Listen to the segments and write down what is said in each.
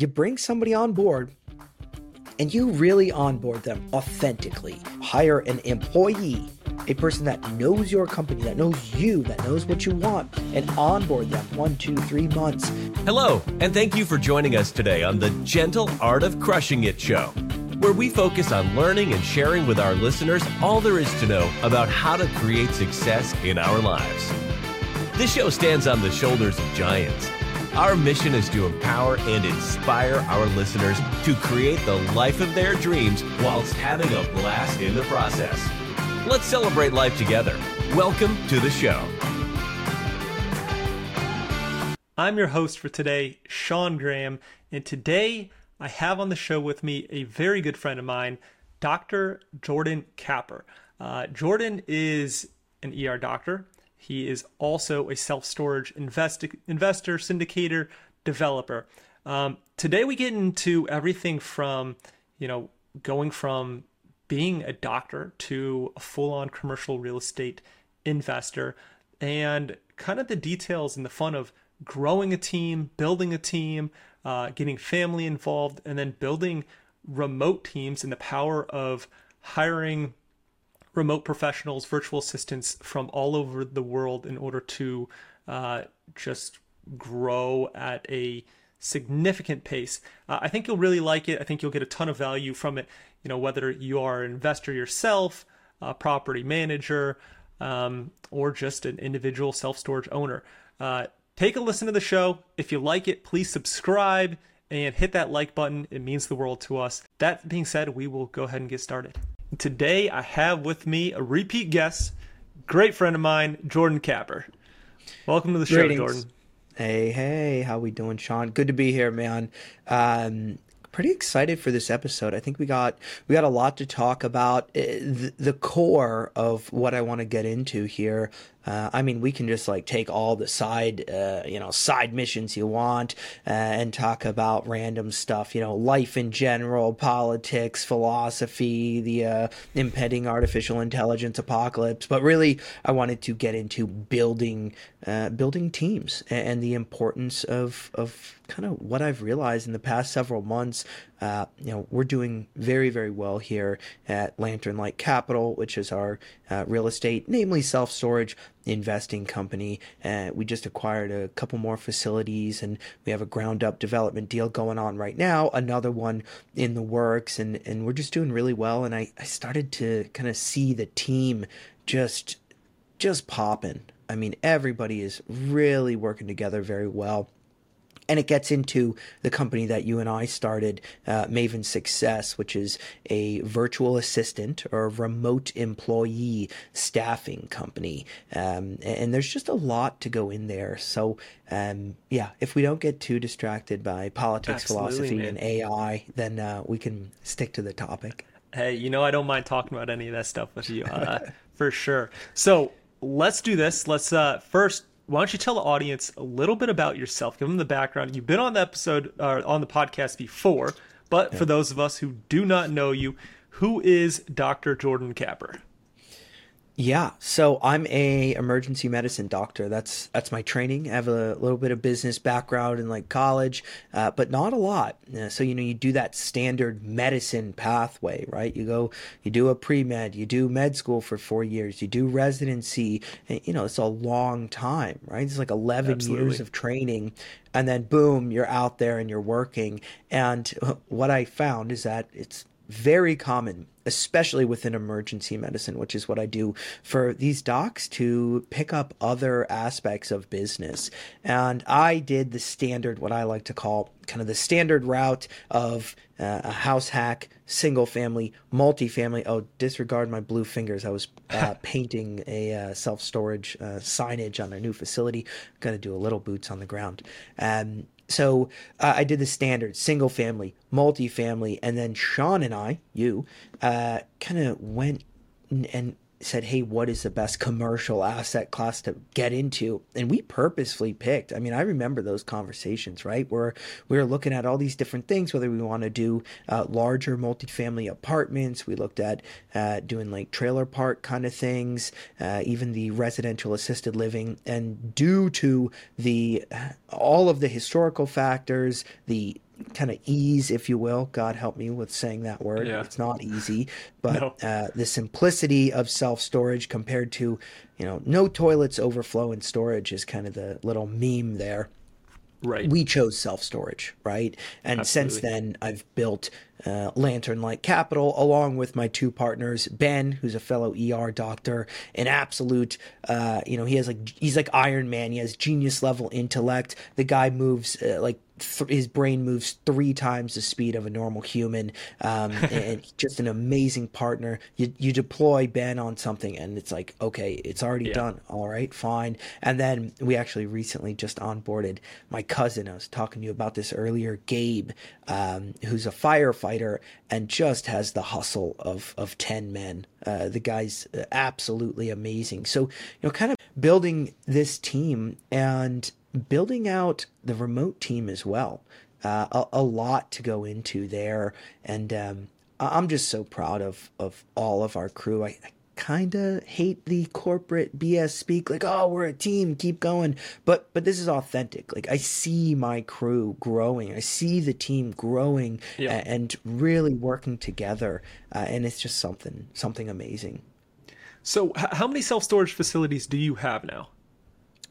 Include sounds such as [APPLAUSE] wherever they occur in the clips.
you bring somebody on board and you really onboard them authentically. Hire an employee, a person that knows your company, that knows you, that knows what you want, and onboard them one, two, three months. Hello, and thank you for joining us today on the Gentle Art of Crushing It show, where we focus on learning and sharing with our listeners all there is to know about how to create success in our lives. This show stands on the shoulders of giants our mission is to empower and inspire our listeners to create the life of their dreams whilst having a blast in the process. Let's celebrate life together. Welcome to the show. I'm your host for today, Sean Graham, and today I have on the show with me a very good friend of mine, Dr. Jordan Kapper. Uh, Jordan is an ER doctor. He is also a self storage investi- investor, syndicator, developer. Um, today we get into everything from, you know, going from being a doctor to a full on commercial real estate investor and kind of the details and the fun of growing a team, building a team, uh, getting family involved, and then building remote teams and the power of hiring remote professionals, virtual assistants from all over the world in order to uh, just grow at a significant pace. Uh, I think you'll really like it. I think you'll get a ton of value from it. You know, whether you are an investor yourself, a property manager, um, or just an individual self storage owner. Uh, take a listen to the show. If you like it, please subscribe and hit that like button. It means the world to us. That being said, we will go ahead and get started. Today I have with me a repeat guest, great friend of mine, Jordan Kapper. Welcome to the show, Greetings. Jordan. Hey, hey, how we doing, Sean? Good to be here, man. Um, pretty excited for this episode. I think we got we got a lot to talk about. The, the core of what I want to get into here uh, I mean, we can just like take all the side, uh, you know, side missions you want uh, and talk about random stuff, you know, life in general, politics, philosophy, the uh, impending artificial intelligence apocalypse. But really, I wanted to get into building, uh, building teams and, and the importance of of kind of what I've realized in the past several months. Uh, you know, we're doing very, very well here at Lantern Light Capital, which is our uh, real estate, namely self storage investing company. Uh, we just acquired a couple more facilities and we have a ground up development deal going on right now, another one in the works, and, and we're just doing really well. And I, I started to kind of see the team just just popping. I mean, everybody is really working together very well and it gets into the company that you and I started, uh, Maven Success, which is a virtual assistant or remote employee staffing company. Um, and there's just a lot to go in there. So, um, yeah, if we don't get too distracted by politics, Absolutely, philosophy, man. and AI, then uh, we can stick to the topic. Hey, you know I don't mind talking about any of that stuff with you, uh, [LAUGHS] for sure. So let's do this. Let's uh, first. Why don't you tell the audience a little bit about yourself? Give them the background. You've been on the episode uh, on the podcast before, but for those of us who do not know you, who is Dr. Jordan Kapper? Yeah, so I'm a emergency medicine doctor. That's that's my training. I have a little bit of business background in like college, uh, but not a lot. Uh, so you know, you do that standard medicine pathway, right? You go, you do a pre med, you do med school for four years, you do residency. And, you know, it's a long time, right? It's like 11 Absolutely. years of training, and then boom, you're out there and you're working. And what I found is that it's very common, especially within emergency medicine, which is what I do, for these docs to pick up other aspects of business. And I did the standard, what I like to call kind of the standard route of uh, a house hack, single family, multifamily. Oh, disregard my blue fingers. I was [LAUGHS] uh, painting a uh, self storage uh, signage on a new facility. Got to do a little boots on the ground. Um, so uh, I did the standard single family, multifamily, and then Sean and I, you, uh, kind of went n- and said, "Hey, what is the best commercial asset class to get into?" And we purposefully picked. I mean, I remember those conversations, right? Where we were looking at all these different things, whether we want to do uh, larger multifamily apartments. We looked at uh, doing like trailer park kind of things, uh, even the residential assisted living. And due to the all of the historical factors, the kind of ease, if you will. God help me with saying that word. Yeah. It's not easy, [LAUGHS] but No. uh, the simplicity of self storage compared to, you know, no toilets overflow in storage is kind of the little meme there Right. we chose self storage, right? And since then, I've built uh, Lantern Light Capital along with my two partners, Ben, who's a fellow ER doctor, an absolute, uh, you know, he has like he's like Iron Man. He has genius level intellect. The guy moves uh, like. Th- his brain moves three times the speed of a normal human, um, [LAUGHS] and just an amazing partner. You you deploy Ben on something, and it's like, okay, it's already Yeah. done. All right, fine. And then we actually recently just onboarded my cousin. I was talking to you about this earlier, Gabe, um, who's a firefighter and just has the hustle of of ten men. Uh, the guy's uh, absolutely amazing. So you know, kind of building this team and building out the remote team as well. Uh, a, a lot to go into there, and um, I'm just so proud of of all of our crew. I, I kind of hate the corporate BS speak, like "oh, we're a team, keep going," but but this is authentic. Like I see my crew growing, I see the team growing, Yeah. a- and really working together, uh, and it's just something something amazing. So, h- how many self storage facilities do you have now?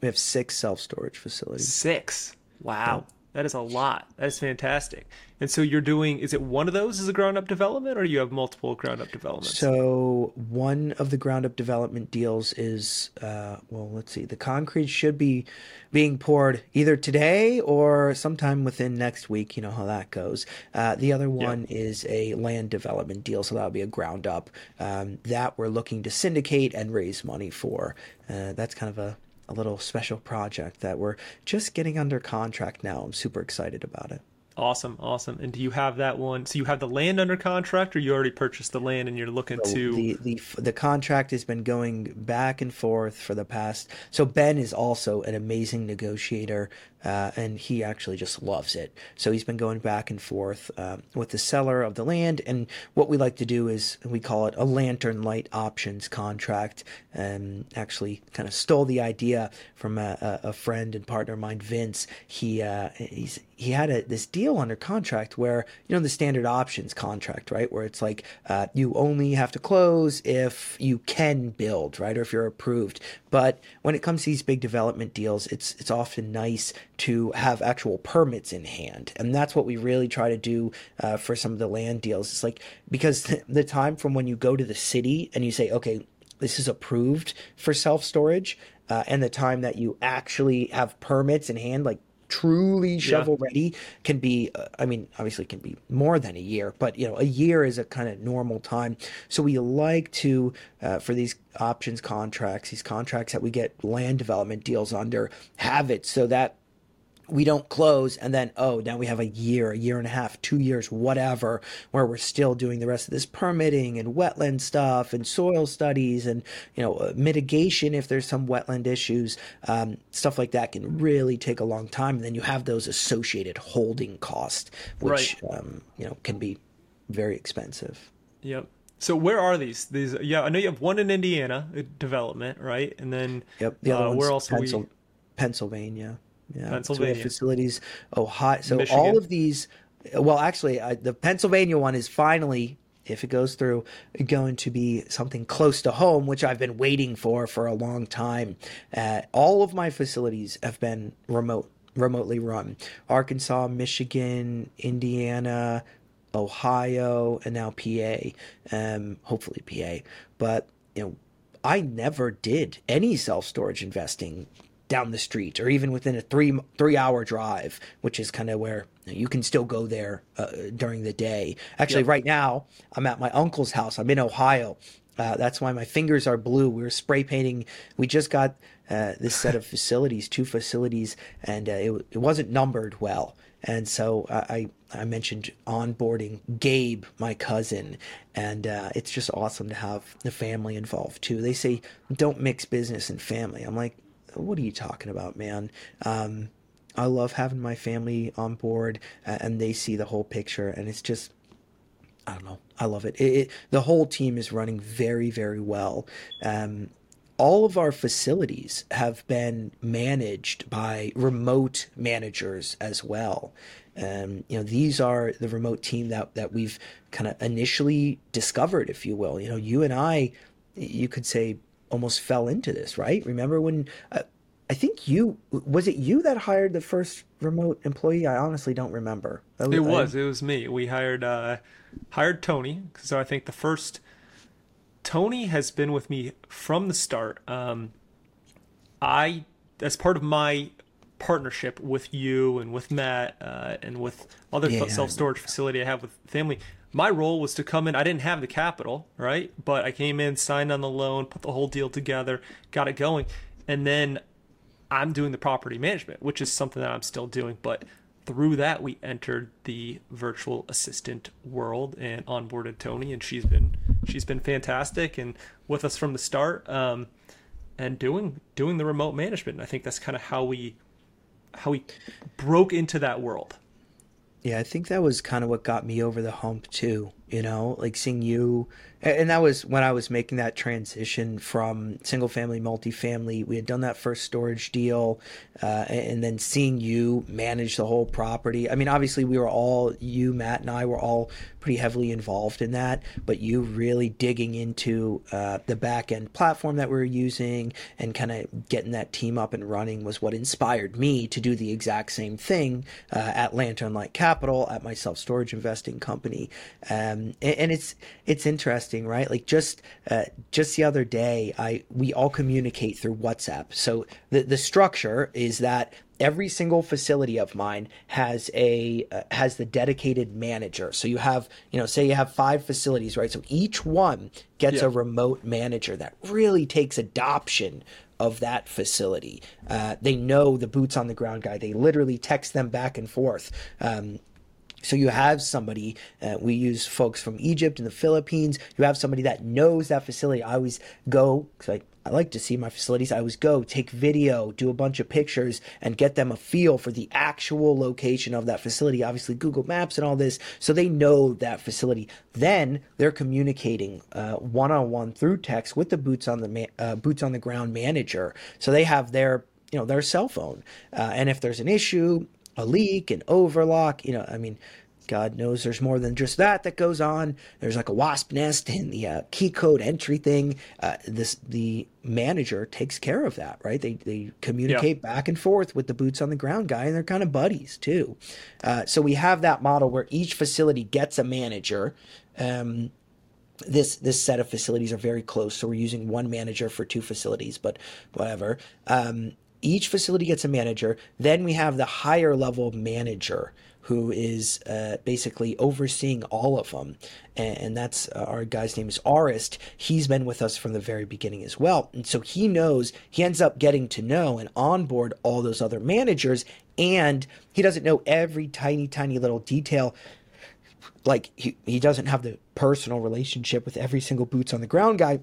We have six self storage facilities. Six. Wow. That is a lot. That is fantastic. And so you're doing, is it one of those is a ground up development or you have multiple ground up developments? So one of the ground up development deals is, uh, well, let's see, the concrete should be being poured either today or sometime within next week. You know how that goes. Uh, the other one is a land development deal, so that would be a ground up um, that we're looking to syndicate and raise money for. Uh, that's kind of a a little special project that we're just getting under contract now. I'm super excited about it. Awesome. Awesome. And do you have that one? So you have the land under contract or you already purchased the land and you're looking to. the the the contract has been going back and forth for the past. So Ben is also an amazing negotiator, uh, and he actually just loves it. So he's been going back and forth um, with the seller of the land, and what we like to do is we call it a lantern light options contract. And actually, kind of stole the idea from a, a, a friend and partner of mine, Vince. He uh, he's he had a, this deal under contract where you know the standard options contract, right? Where it's like uh, you only have to close if you can build, right, or if you're approved. But when it comes to these big development deals, it's it's often nice to have actual permits in hand, and that's what we really try to do uh, for some of the land deals. It's like because [LAUGHS] the time from when you go to the city and you say, okay, this is approved for self storage, uh, and the time that you actually have permits in hand, like truly shovel ready can be uh, i mean obviously can be more than a year but you know a year is a kind of normal time. So we like to uh, for these options contracts these contracts that we get land development deals under have it so that we don't close and then oh now we have a year a year and a half two years whatever where we're still doing the rest of this permitting and wetland stuff and soil studies and you know uh, mitigation if there's some wetland issues um, stuff like that can really take a long time and then you have those associated holding costs which um, you know can be very expensive Yep. So where are these? These yeah, I know you have one in Indiana, uh, development, right? And then Yep. The other uh, one's where else we? Pennsylvania. Yeah. So Pennsylvania. facilities, Ohio. So Michigan. all of these, well, actually, the Pennsylvania one is finally, if it goes through, going to be something close to home, which I've been waiting for for a long time. Uh, all of my facilities have been remote, remotely run. Arkansas, Michigan, Indiana, Ohio, and now PA. Um, hopefully PA, but you know. I never did any self storage investing down the street or even within a three three hour drive, which is kind of where you can still go there uh, during the day. Actually, right now I'm at my uncle's house. I'm in Ohio. Uh, that's why my fingers are blue. We were spray painting. We just got uh, this set of [LAUGHS] facilities, two facilities, and uh, it, it wasn't numbered well. And so I, I mentioned onboarding Gabe, my cousin, and uh, it's just awesome to have the family involved too. They say don't mix business and family. I'm like, what are you talking about, man? Um, I love having my family on board, and they see the whole picture, and it's just I don't know. I love it. It, it. The whole team is running very, very well. Um, all of our facilities have been managed by remote managers as well. Um, you know, these are the remote team that that we've kind of initially discovered, if you will. You know, you and I, you could say, almost fell into this, right? Remember when? Uh, I think you was it you that hired the first remote employee? I honestly don't remember. It was. I, it was me. We hired uh, hired Tony. So I think the first Tony has been with me from the start. Um, I, as part of my partnership with you and with Matt uh, and with other yeah. self storage facility I have with family, my role was to come in. I didn't have the capital, right? But I came in, signed on the loan, put the whole deal together, got it going. And then I'm doing the property management, which is something that I'm still doing. But through that, we entered the virtual assistant world and onboarded Tony, and she's been she's been fantastic and with us from the start, um, and doing doing the remote management. And I think that's kind of how we how we broke into that world. Yeah, I think that was kind of what got me over the hump too. You know, like seeing you and that was when I was making that transition from single family, multifamily. We had done that first storage deal, uh, and then seeing you manage the whole property. I mean, obviously, we were all, you, Matt, and I were all pretty heavily involved in that, but you really digging into uh, the back end platform that we are using and kind of getting that team up and running was what inspired me to do the exact same thing uh, at Lantern Light Capital, at my self storage investing company. Um, and, and it's, it's interesting interesting, right? Like just uh, just the other day, I we all communicate through WhatsApp. So the the structure is that every single facility of mine has a uh, has the dedicated manager so you have you know say you have five facilities right so each one gets yeah. a remote manager that really takes adoption of that facility uh, they know the boots on the ground guy they literally text them back and forth um, so you have somebody, uh, we use folks from Egypt and the Philippines. You have somebody that knows that facility. I always go, because I, I like to see my facilities. I always go, take video, do a bunch of pictures, and get them a feel for the actual location of that facility. Obviously, Google Maps and all this, so they know that facility. Then they're communicating one on one through text with the boots on the uh, boots on the ground manager. So they have their you know their cell phone, uh, and if there's an issue, a leak, an overlock. You know, I mean, God knows there's more than just that that goes on. There's like a wasp nest in the uh, key code entry thing. Uh, this the manager takes care of that, right? They they communicate yeah. back and forth with the boots on the ground guy, and they're kind of buddies too. Uh, so we have that model where each facility gets a manager. Um, this this set of facilities are very close, so we're using one manager for two facilities, but whatever. Um, each facility gets a manager. Then we have the higher level manager who is uh, basically overseeing all of them. And, and that's uh, our guy's name is Arist. He's been with us from the very beginning as well. And so he knows, he ends up getting to know and onboard all those other managers. And he doesn't know every tiny, tiny little detail. Like he, he doesn't have the personal relationship with every single boots on the ground guy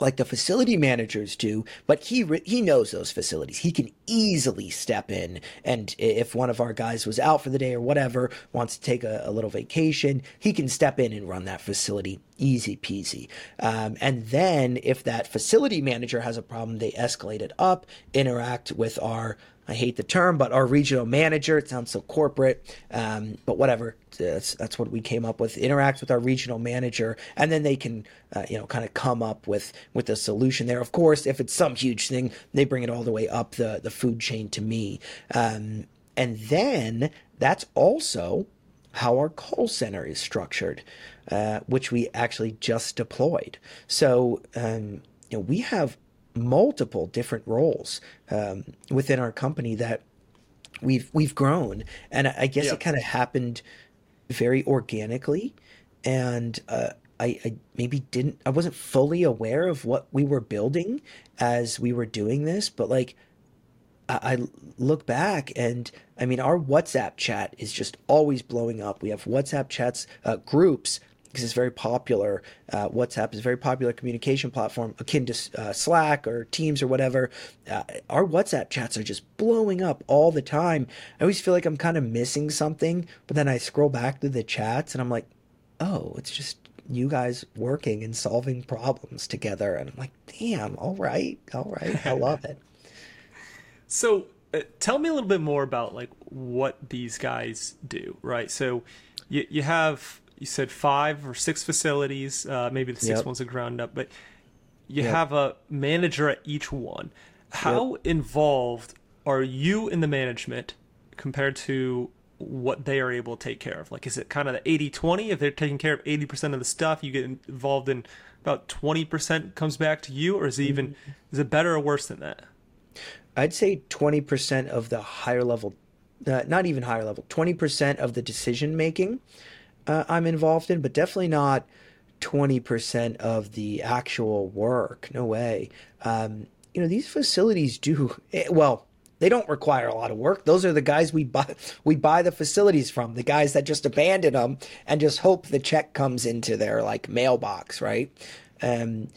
like the facility managers do, but he he knows those facilities. He can easily step in, and if one of our guys was out for the day or whatever, wants to take a, a little vacation, he can step in and run that facility easy peasy. Um, and then if that facility manager has a problem, they escalate it up, interact with our I hate the term, but our regional manager. It sounds so corporate, um, but whatever. That's that's what we came up with. Interact with our regional manager, and then they can, uh, you know, kind of come up with with a solution there. Of course, if it's some huge thing, they bring it all the way up the the food chain to me, um, and then that's also how our call center is structured, uh, which we actually just deployed. So, um, you know, we have multiple different roles um, within our company that we've we've grown, and I guess yeah. it kind of happened very organically, and uh, I, I, maybe didn't I wasn't fully aware of what we were building as we were doing this, but like. I, I look back and I mean, our WhatsApp chat is just always blowing up. We have WhatsApp chats, uh, groups because it's very popular. Uh, WhatsApp is a very popular communication platform akin to uh, Slack or Teams or whatever. Uh, our WhatsApp chats are just blowing up all the time. I always feel like I'm kind of missing something, but then I scroll back to the chats and I'm like, oh, it's just you guys working and solving problems together. And I'm like, damn, all right, all right, I [LAUGHS] love it. So uh, tell me a little bit more about like what these guys do, right? So you you have you said five or six facilities, uh, maybe the six Yep. ones are ground up, but you Yep. have a manager at each one. How involved are you in the management compared to what they are able to take care of? Like, is it kind of the 80 20? If they're taking care of 80% of the stuff, you get involved in about 20% comes back to you, or is it even, is it better or worse than that? I'd say 20% of the higher level, uh, not even higher level, 20% of the decision making uh, I'm involved in, but definitely not 20% of the actual work. No way. Um, you know, these facilities do, eh, well, they don't require a lot of work. Those are the guys we buy we buy the facilities from, the guys that just abandon them and just hope the check comes into their like mailbox, right? Um,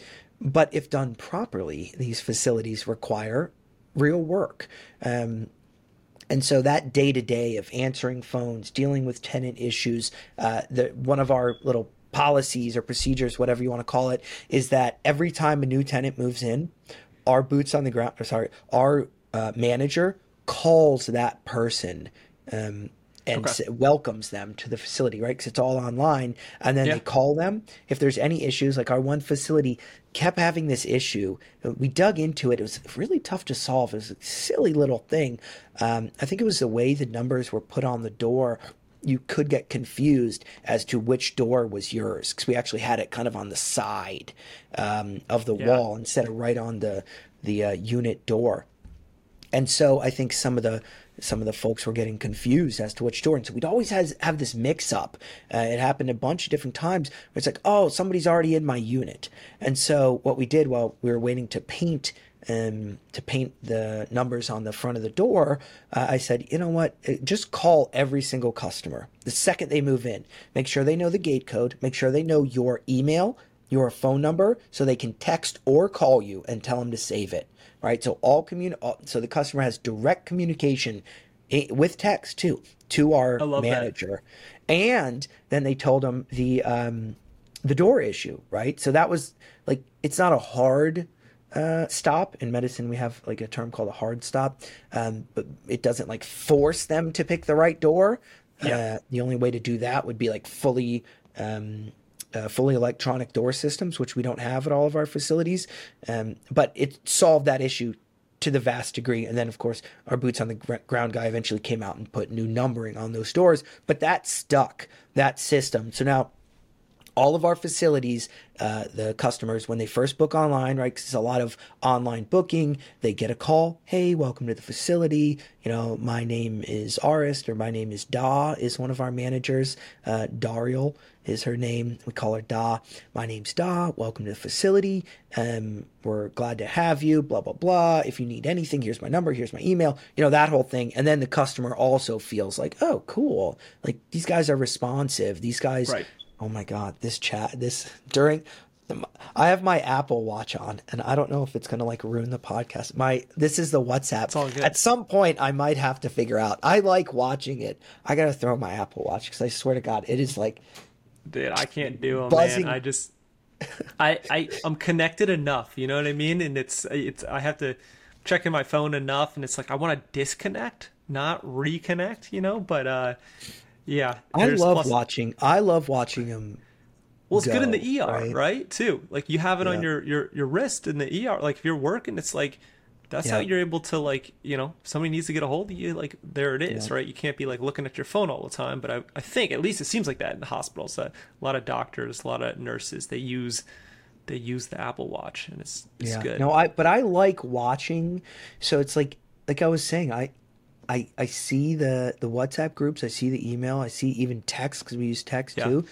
but if done properly, these facilities require real work. Um, and so that day to day of answering phones, dealing with tenant issues, uh, the one of our little policies or procedures, whatever you want to call it, is that every time a new tenant moves in, our boots on the ground, or sorry, our uh, manager calls that person um, and Okay. s- welcomes them to the facility, right? Because it's all online, and then Yeah. they call them if there's any issues. Like our one facility kept having this issue. We dug into it. It was really tough to solve. It was a silly little thing. Um, I think it was the way the numbers were put on the door. You could get confused as to which door was yours because we actually had it kind of on the side um, of the Yeah. wall instead of right on the the uh, unit door and so I think some of the some of the folks were getting confused as to which door, and so we'd always has, have this mix up. Uh, it happened a bunch of different times. It's like, oh, somebody's already in my unit, and so what we did while we were waiting to paint um, to paint the numbers on the front of the door, uh, I said, you know what, Uh, just call every single customer the second they move in. Make sure they know the gate code. Make sure they know your email, your phone number, so they can text or call you and tell them to save it right? So all commun so the customer has direct communication with text too to our love that. manager, and then they told him the um, the door issue, right? So that was like it's not a hard uh, stop in medicine. We have like a term called a hard stop, um, but it doesn't like force them to pick the right door. Yeah. Uh, the only way to do that would be like fully um, uh, fully electronic door systems, which we don't have at all of our facilities. Um, but it solved that issue to the vast degree. And then, of course, our boots on the gr- ground guy eventually came out and put new numbering on those doors. But that stuck, that system. So now all of our facilities, uh, the customers, when they first book online, right? Because it's a lot of online booking, they get a call. Hey, welcome to the facility. You know, my name is Arist, or my name is Da, is one of our managers. Uh, Dariel is her name. We call her Da. My name's Da. Welcome to the facility. Um, we're glad to have you. Blah blah blah. If you need anything, here's my number. Here's my email. You know that whole thing. And then the customer also feels like, oh, cool. Like these guys are responsive. These guys Right. Oh my god, this chat this during I have my Apple Watch on and I don't know if it's going to like ruin the podcast. My this is the WhatsApp. all good. At some point I might have to figure out. I like watching it. I got to throw my Apple Watch cuz I swear to god it is like Dude, I can't do them, Buzzing. man. I just, I, I, I'm connected enough. You know what I mean? And it's, it's, I have to check in my phone enough, and it's like I want to disconnect, not reconnect. You know, but uh, yeah. I love plus- watching. I love watching them. Well, it's good in the ER, right? right? Too. Like you have it on your your your wrist in the ER. Like if you're working, it's like that's how you're able to like you know somebody needs to get a hold of you. Like there it is, Yeah. right? You can't be like looking at your phone all the time. But I I think at least it seems like that in the hospitals. A lot of doctors, a lot of nurses, they use they use the Apple Watch, and it's it's good. No, I but I like watching. So it's like like I was saying, I I I see the the WhatsApp groups, I see the email, I see even text because we use text Yeah. too.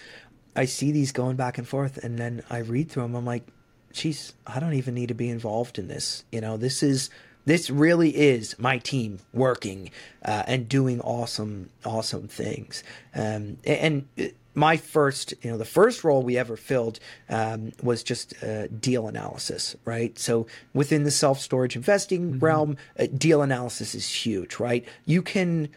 I see these going back and forth, and then I read through them. I'm like, geez, I don't even need to be involved in this. You know, this is this really is my team working uh, and doing awesome awesome things. Um, and and my first, you know, the first role we ever filled um, was just uh, deal analysis, right? So within the self storage investing realm, uh, deal analysis is huge, right? You can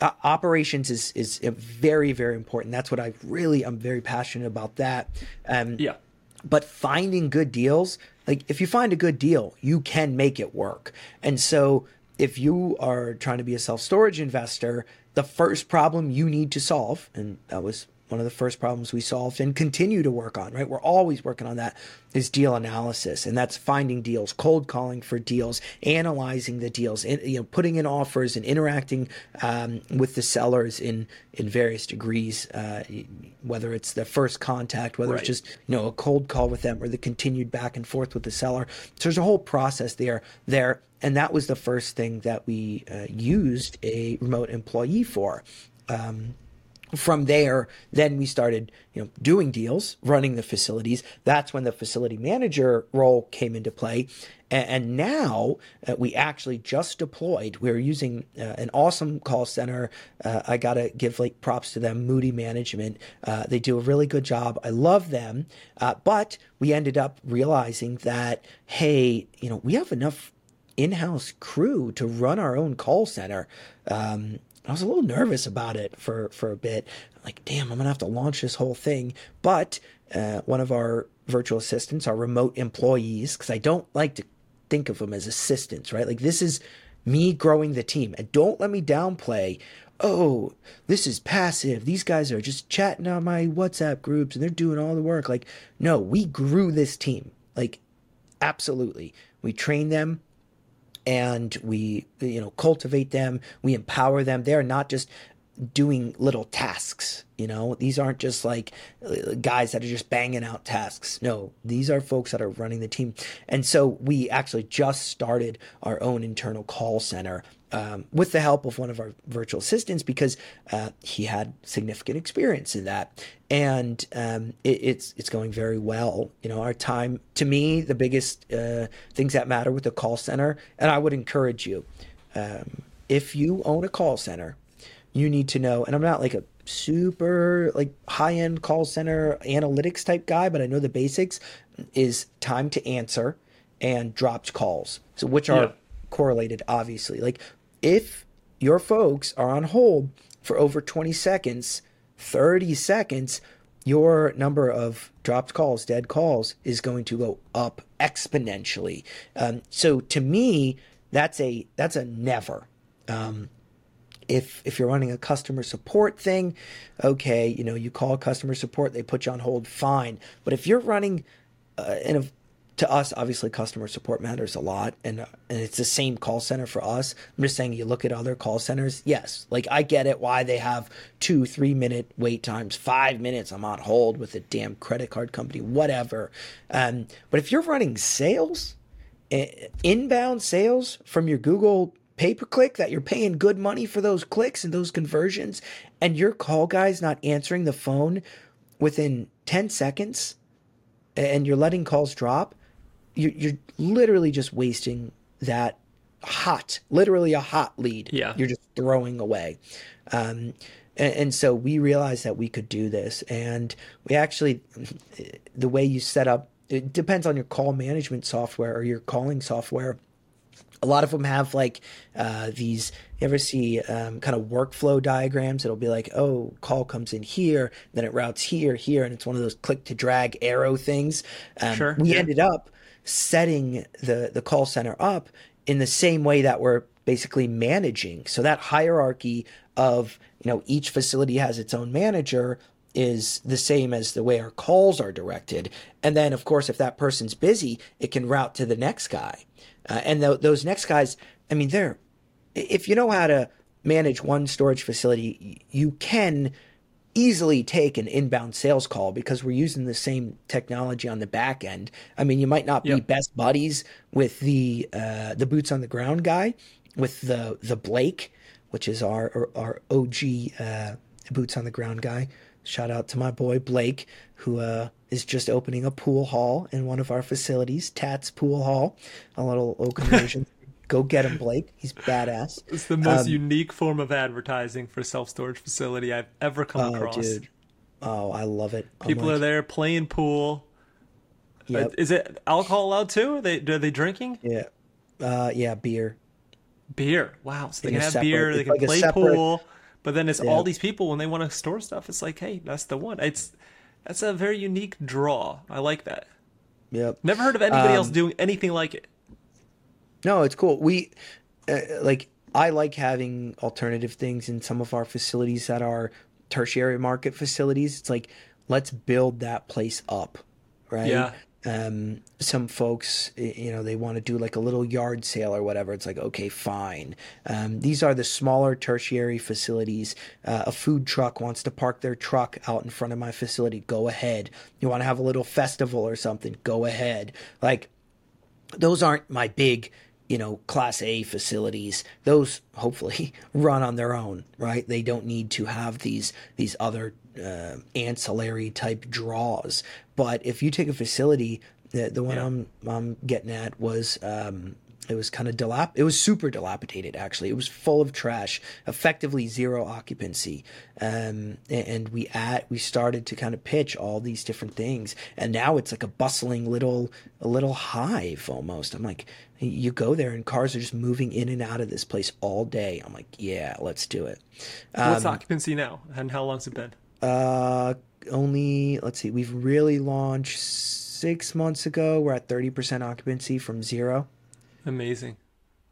uh, operations is is very very important. That's what I really I'm very passionate about that. Um, yeah. But finding good deals, like if you find a good deal, you can make it work. And so if you are trying to be a self storage investor, the first problem you need to solve, and that was one of the first problems we solved and continue to work on, right? We're always working on that is deal analysis. And that's finding deals, cold calling for deals, analyzing the deals, you know, putting in offers and interacting um, with the sellers in, in various degrees, uh, whether it's the first contact, whether right. it's just, you know, a cold call with them or the continued back and forth with the seller. So there's a whole process there, there. And that was the first thing that we uh, used a remote employee for. Um, from there, then we started, you know, doing deals, running the facilities. That's when the facility manager role came into play. And, now uh, we actually just deployed. We're using uh, an awesome call center. Uh, I gotta give like props to them, Moody Management. Uh, they do a really good job. I love them. Uh, but we ended up realizing that, hey, you know, we have enough in-house crew to run our own call center. Um, I was a little nervous about it for for a bit. like, damn, I'm gonna have to launch this whole thing. But uh, one of our virtual assistants, our remote employees, because I don't like to think of them as assistants, right? Like this is me growing the team, and don't let me downplay. Oh, this is passive. These guys are just chatting on my WhatsApp groups and they're doing all the work. Like, no, we grew this team. Like, absolutely. We trained them and we you know cultivate them we empower them. They're not just doing little tasks you know? These aren't just like uh, guys that are just banging out tasks. No these are folks that are running the team. And so we actually just started our own internal call center um, with the help of one of our virtual assistants because uh, he had significant experience in that, and um, it, it's it's going very well. You know, our time to me the biggest uh, things that matter with the call center, and I would encourage you um, if you own a call center, you need to know. And I'm not like a super like high end call center analytics type guy, but I know the basics is time to answer and dropped calls. So which are yeah correlated obviously like if your folks are on hold for over 20 seconds, 30 seconds, your number of dropped calls, dead calls, is going to go up exponentially. Um, so to me, that's a that's a never. Um, if if you're running a customer support thing, okay, you know you call customer support, they put you on hold, fine. But if you're running uh, in a to us, obviously, customer support matters a lot, and and it's the same call center for us. I'm just saying, you look at other call centers. Yes, like I get it why they have two, three minute wait times, five minutes. I'm on hold with a damn credit card company, whatever. Um, but if you're running sales, eh, inbound sales from your Google pay per click that you're paying good money for those clicks and those conversions, and your call guy's not answering the phone within 10 seconds and you're letting calls drop, you're, you're literally just wasting that hot, literally a hot lead. Yeah. You're just throwing away. Um, and, and, so we realized that we could do this. And we actually, the way you set up, it depends on your call management software or your calling software. A lot of them have like uh, these. You ever see um, kind of workflow diagrams? It'll be like, oh, call comes in here, then it routes here, here, and it's one of those click to drag arrow things. Um, sure. We yeah. ended up setting the, the call center up in the same way that we're basically managing. So that hierarchy of, you know, each facility has its own manager is the same as the way our calls are directed. And then, of course, if that person's busy, it can route to the next guy. Uh, and th- those next guys, I mean, they're, if you know how to manage one storage facility, you can easily take an inbound sales call because we're using the same technology on the back end. I mean, you might not be yep. best buddies with the uh, the boots on the ground guy, with the the Blake, which is our our OG uh, boots on the ground guy. Shout out to my boy Blake, who uh, is just opening a pool hall in one of our facilities, Tats Pool Hall, a little local [LAUGHS] conversion. Go get him, Blake. He's badass. It's the most um, unique form of advertising for a self storage facility I've ever come oh, across. Dude. Oh, I love it. People like, are there playing pool. Yep. Uh, is it alcohol allowed too? Are they are they drinking? Yeah, uh, yeah, beer. Beer. Wow. So they can have separate, beer. They can like play separate, pool. But then it's all these people when they want to store stuff. It's like, hey, that's the one. It's that's a very unique draw. I like that. Yep. Never heard of anybody Um, else doing anything like it. No, it's cool. We uh, like I like having alternative things in some of our facilities that are tertiary market facilities. It's like let's build that place up, right? Yeah. Um, some folks, you know, they want to do like a little yard sale or whatever. It's like, okay, fine. Um, these are the smaller tertiary facilities. Uh, a food truck wants to park their truck out in front of my facility. Go ahead. You want to have a little festival or something? Go ahead. Like, those aren't my big you know class a facilities those hopefully [LAUGHS] run on their own right? They don't need to have these these other uh, ancillary type draws. But if you take a facility the, the one Yeah. i'm i'm getting at was um it was kind of dilap it was super dilapidated actually. It was full of trash effectively zero occupancy. Um and we at we started to kind of pitch all these different things. And now it's like a bustling little a little hive almost. I'm like you go there and cars are just moving in and out of this place all day. I'm like yeah let's do it. What's Um, occupancy now, and how long's it been? uh only let's see we've really launched six months ago. We're at 30% occupancy from zero. Amazing.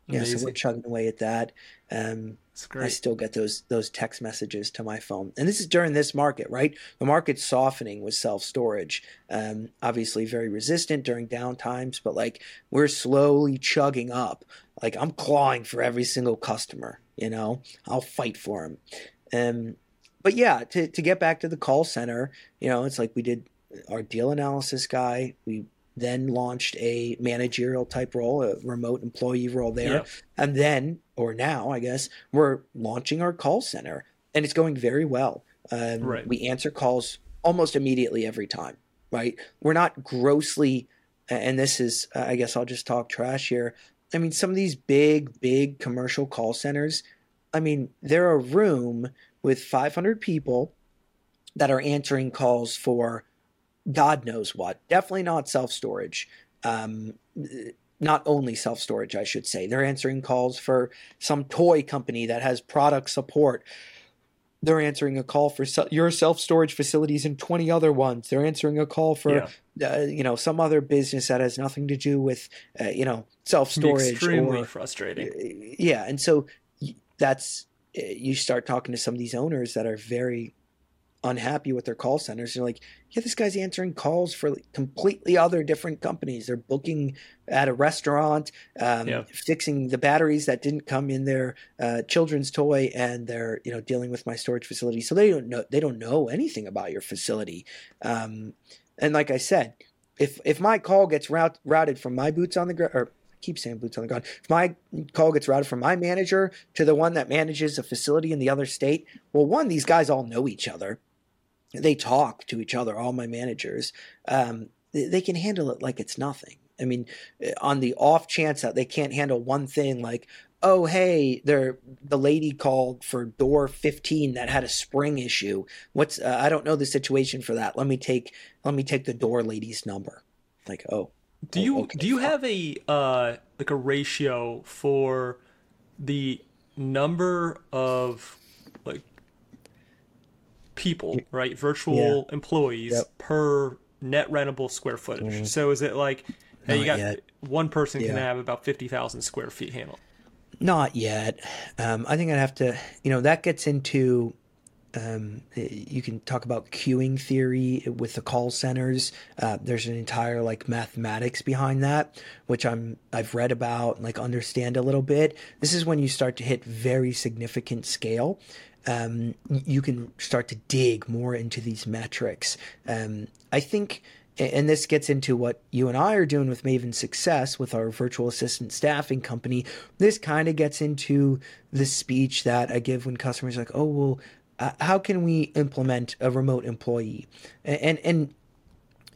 yeah so we're chugging away at that. Um I still get those those text messages to my phone, and this is during this market, right? The market's softening with self storage. Um, obviously, very resistant during down times, but like we're slowly chugging up. Like I'm clawing for every single customer. You know, I'll fight for them. Um, but yeah, to to get back to the call center, you know, it's like we did our deal analysis guy. We then launched a managerial type role, a remote employee role there. Yep. And then, or now, I guess, we're launching our call center and it's going very well. Um, Right. We answer calls almost immediately every time, right? We're not grossly, and this is, I guess I'll just talk trash here. I mean, some of these big, big commercial call centers, I mean, they're a room with 500 people that are answering calls for God knows what. Definitely not self storage. Um, not only self storage, I should say. They're answering calls for some toy company that has product support. They're answering a call for se- your self storage facilities and 20 other ones. They're answering a call for, uh, you know, some other business that has nothing to do with, uh, you know, self storage extremely or frustrating. yeah and so that's you start talking to some of these owners that are very unhappy with their call centers you're like yeah this guy's answering calls for completely other different companies they're booking at a restaurant um, Yeah. fixing the batteries that didn't come in their uh, children's toy and they're you know dealing with my storage facility so they don't know they don't know anything about your facility um, and like i said if if my call gets route, routed from my boots on the ground or keep saying boots on the ground. If my call gets routed from my manager to the one that manages a facility in the other state, well, one, these guys all know each other. They talk to each other, all my managers. Um, they, they can handle it like it's nothing. I mean, eh, on the off chance that they can't handle one thing, like, oh, hey, the lady called for door 15 that had a spring issue. What's, uh, I don't know the situation for that. Let me take, let me take the door lady's number. Like, oh, Do Oh, you okay, do you have a uh like a ratio for the number of people, right? Virtual employees Yep. Per net rentable square footage. So is it like hey, you got yet. one person can have about 50,000 square feet handled. Not yet. Um, I think I'd have to, you know, that gets into. Um, you can talk about queuing theory with the call centers. Uh, there's an entire like mathematics behind that, which I'm I've read about and like understand a little bit. This is when you start to hit very significant scale. Um, you can start to dig more into these metrics. Um, I think and this gets into what you and I are doing with Maven Success with our virtual assistant staffing company. This kind of gets into the speech that I give when customers are like, "Oh, well, uh, how can we implement a remote employee?" And and, and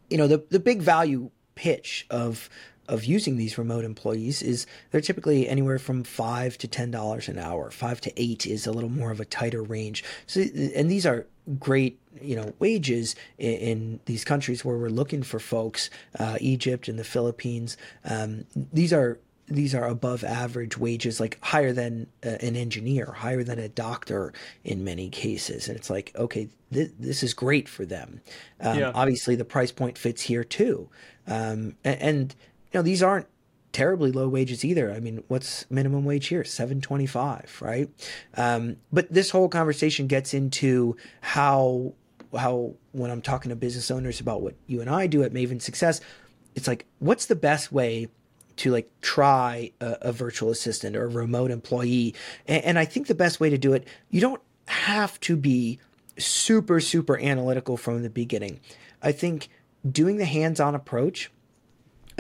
you know the the big value pitch of of using these remote employees is they're typically anywhere from five to ten dollars an hour. Five to eight is a little more of a tighter range. So, and these are great, you know, wages in, in these countries where we're looking for folks, uh, Egypt and the Philippines. Um, these are these are above average wages, like higher than uh, an engineer, higher than a doctor in many cases. And it's like, okay, th- this is great for them. Um, yeah. Obviously, the price point fits here too. Um, and, and, you know, these aren't terribly low wages either. I mean, what's minimum wage here? 725, right? Um, but this whole conversation gets into how how when I'm talking to business owners about what you and I do at Maven Success, it's like, what's the best way to like try a, a virtual assistant or a remote employee? And, and I think the best way to do it, you don't have to be super, super analytical from the beginning. I think doing the hands on approach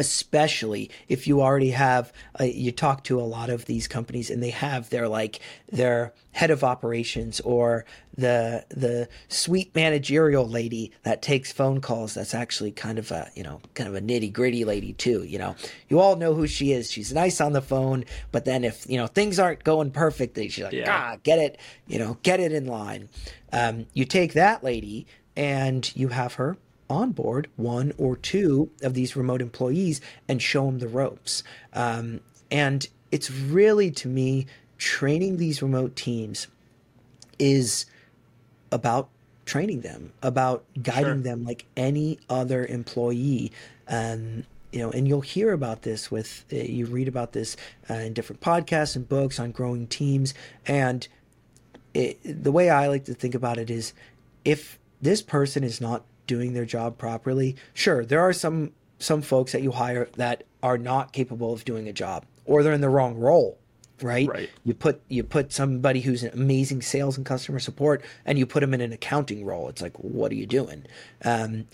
especially if you already have uh, you talk to a lot of these companies and they have their like their head of operations or the the sweet managerial lady that takes phone calls that's actually kind of a you know kind of a nitty gritty lady too you know. You all know who she is. She's nice on the phone but then if you know things aren't going perfectly she's like yeah. ah get it you know get it in line. Um, you take that lady and you have her onboard one or two of these remote employees and show them the ropes. Um, and it's really, to me, training these remote teams is about training them, about guiding sure. them like any other employee. Um, you know, and you'll hear about this with uh, you read about this uh, in different podcasts and books on growing teams. And it, the way I like to think about it is, if this person is not doing their job properly. Sure, there are some some folks that you hire that are not capable of doing a job or they're in the wrong role right? Right. You put you put somebody who's an amazing sales and customer support, and you put them in an accounting role. It's like, what are you doing? Um,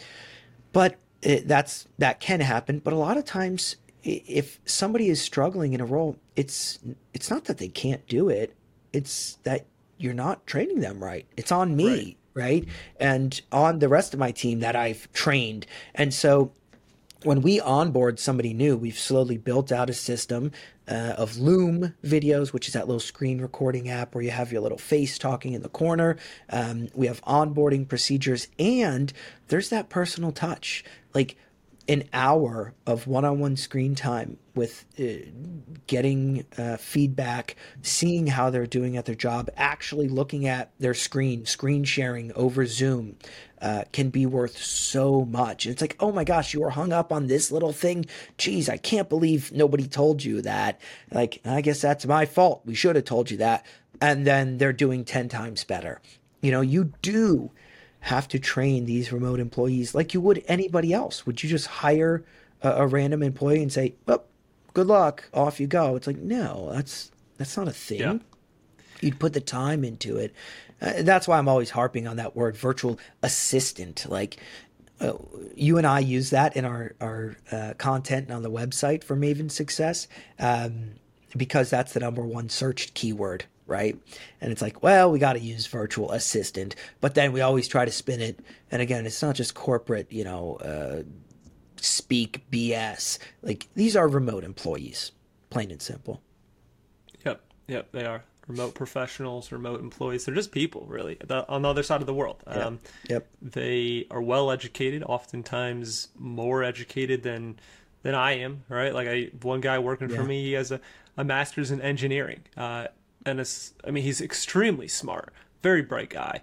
but it, that's that can happen. But a lot of times, if somebody is struggling in a role, it's it's not that they can't do it. It's that you're not training them right. It's on me. Right right? And on the rest of my team that I've trained. And so when we onboard somebody new, we've slowly built out a system uh, of Loom videos, which is that little screen recording app where you have your little face talking in the corner. Um, we have onboarding procedures, and there's that personal touch. Like an hour of one-on-one screen time with uh, getting uh, feedback, seeing how they're doing at their job, actually looking at their screen, screen sharing over Zoom, uh, can be worth so much. It's like, oh my gosh, you were hung up on this little thing. Geez, I can't believe nobody told you that. Like, I guess that's my fault. We should have told you that. And then they're doing 10 times better. You know, you do have to train these remote employees like you would anybody else? Would you just hire a, a random employee and say, "Well, good luck, off you go"? It's like, no, that's that's not a thing. Yeah. You'd put the time into it. Uh, that's why I'm always harping on that word, virtual assistant. Like uh, you and I use that in our our uh, content on the website for Maven Success um, because that's the number one searched keyword right? And it's like, well, we got to use virtual assistant, but then we always try to spin it. And again, it's not just corporate, you know, uh, speak BS. Like these are remote employees, plain and simple. Yep, yep, they are remote professionals, remote employees. They're just people, really, on the other side of the world. Yep. Um, yep. They are well educated, oftentimes more educated than than I am. Right, like I one guy working yeah. for me, he has a, a master's in engineering. Uh, and it's, I mean, he's extremely smart, very bright guy.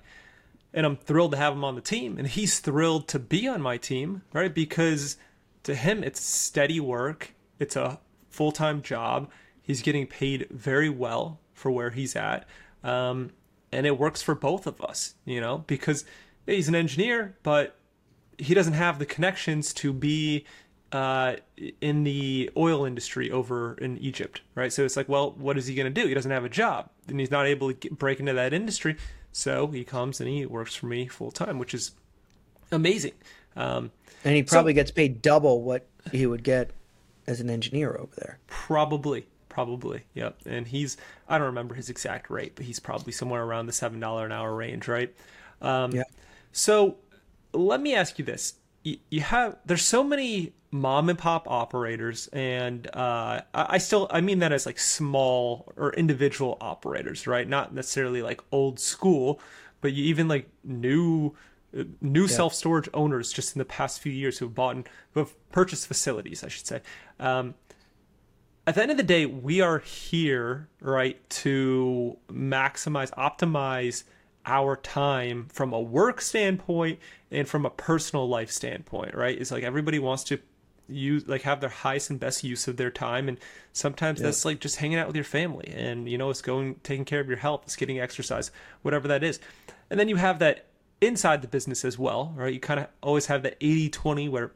And I'm thrilled to have him on the team. And he's thrilled to be on my team, right? Because to him, it's steady work, it's a full time job. He's getting paid very well for where he's at. Um, and it works for both of us, you know, because he's an engineer, but he doesn't have the connections to be uh, in the oil industry over in Egypt, right? So it's like, well, what is he going to do? He doesn't have a job, and he's not able to get, break into that industry. So he comes and he works for me full time, which is amazing. Um, and he probably so, gets paid double what he would get as an engineer over there. Probably, probably, yep. And he's I don't remember his exact rate, but he's probably somewhere around the seven dollar an hour range, right? Um, yeah. So let me ask you this: you, you have there's so many mom and pop operators and uh, I, still i mean that as like small or individual operators right not necessarily like old school but you even like new new yeah. self-storage owners just in the past few years who have bought and who have purchased facilities i should say um, at the end of the day, we are here, right, to maximize, optimize our time from a work standpoint and from a personal life standpoint, right? It's like everybody wants to use like have their highest and best use of their time and sometimes that's like just hanging out with your family and you know it's going taking care of your health it's getting exercise whatever that is. And then you have that inside the business as well right? You kind of always have that 80 20 where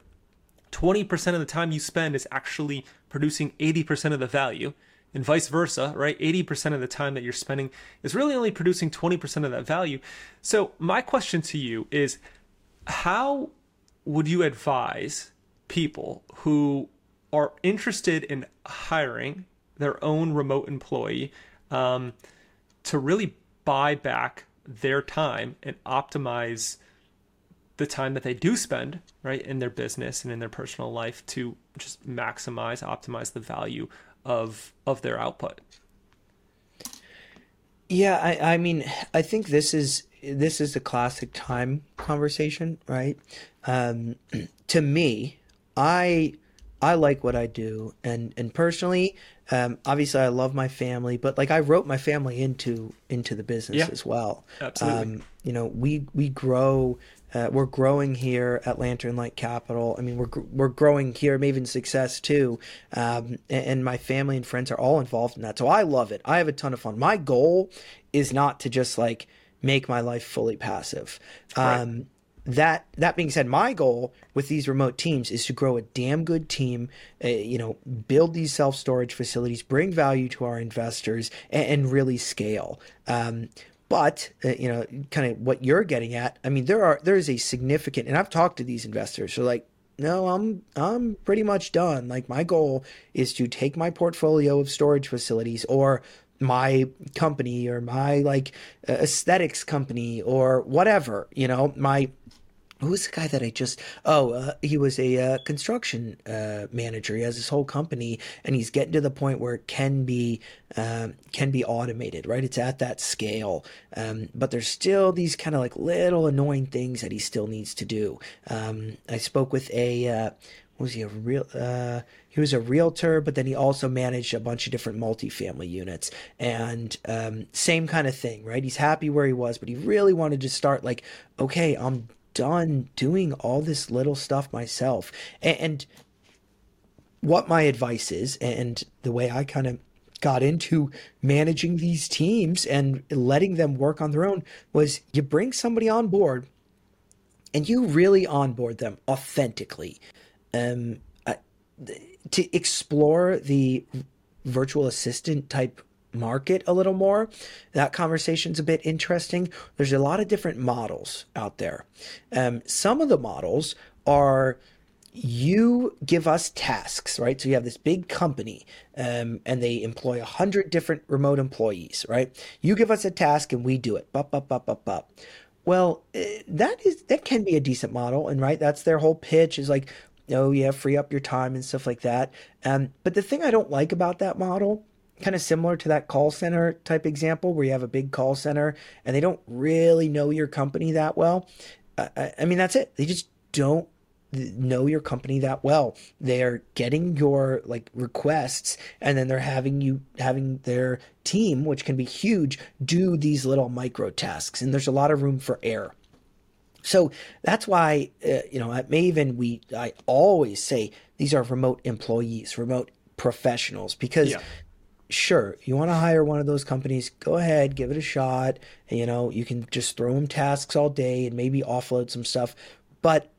20% of the time you spend is actually producing 80% of the value and vice versa, right? 80% of the time that you're spending is really only producing 20% of that value. So, my question to you is how would you advise people who are interested in hiring their own remote employee um, to really buy back their time and optimize the time that they do spend right in their business and in their personal life to just maximize optimize the value of of their output yeah i i mean i think this is this is a classic time conversation right um [CLEARS THROAT] to me i i like what i do and and personally um, obviously I love my family, but like I wrote my family into into the business yeah, as well. Absolutely. Um, you know, we we grow uh, we're growing here at Lantern Light Capital. I mean, we're we're growing here, Maven Success too, um, and, and, my family and friends are all involved in that. So I love it. I have a ton of fun. My goal is not to just like make my life fully passive. Right. Um, that that being said, my goal with these remote teams is to grow a damn good team. Uh, you know, build these self storage facilities, bring value to our investors, and, and really scale. Um, but uh, you know, kind of what you're getting at. I mean, there are there is a significant, and I've talked to these investors. So like, no, I'm I'm pretty much done. Like my goal is to take my portfolio of storage facilities or my company or my like aesthetics company or whatever, you know, my who was the guy that I just? Oh, uh, he was a uh, construction uh, manager. He has his whole company, and he's getting to the point where it can be um, can be automated. Right, it's at that scale, um, but there's still these kind of like little annoying things that he still needs to do. Um, I spoke with a uh, was he a real? Uh, he was a realtor, but then he also managed a bunch of different multifamily units, and um, same kind of thing. Right, he's happy where he was, but he really wanted to start like, okay, I'm done doing all this little stuff myself. And what my advice is, and the way I kind of got into managing these teams and letting them work on their own was you bring somebody on board and you really onboard them authentically um, uh, to explore the virtual assistant type market a little more. That conversation's a bit interesting. There's a lot of different models out there. Um, some of the models are you give us tasks, right? So you have this big company um, and they employ a hundred different remote employees, right? You give us a task and we do it. Bup, bup, bup, bup, bup. Well, eh, that is that can be a decent model, and right, that's their whole pitch is like, oh yeah, free up your time and stuff like that. Um, but the thing I don't like about that model kind of similar to that call center type example where you have a big call center and they don't really know your company that well. I, I mean, that's it. They just don't know your company that well. They're getting your like requests and then they're having you having their team, which can be huge, do these little micro tasks. And there's a lot of room for error. So that's why, uh, you know, at Maven, we, I always say these are remote employees, remote professionals, because yeah sure, you want to hire one of those companies, go ahead, give it a shot. You know, you can just throw them tasks all day and maybe offload some stuff. But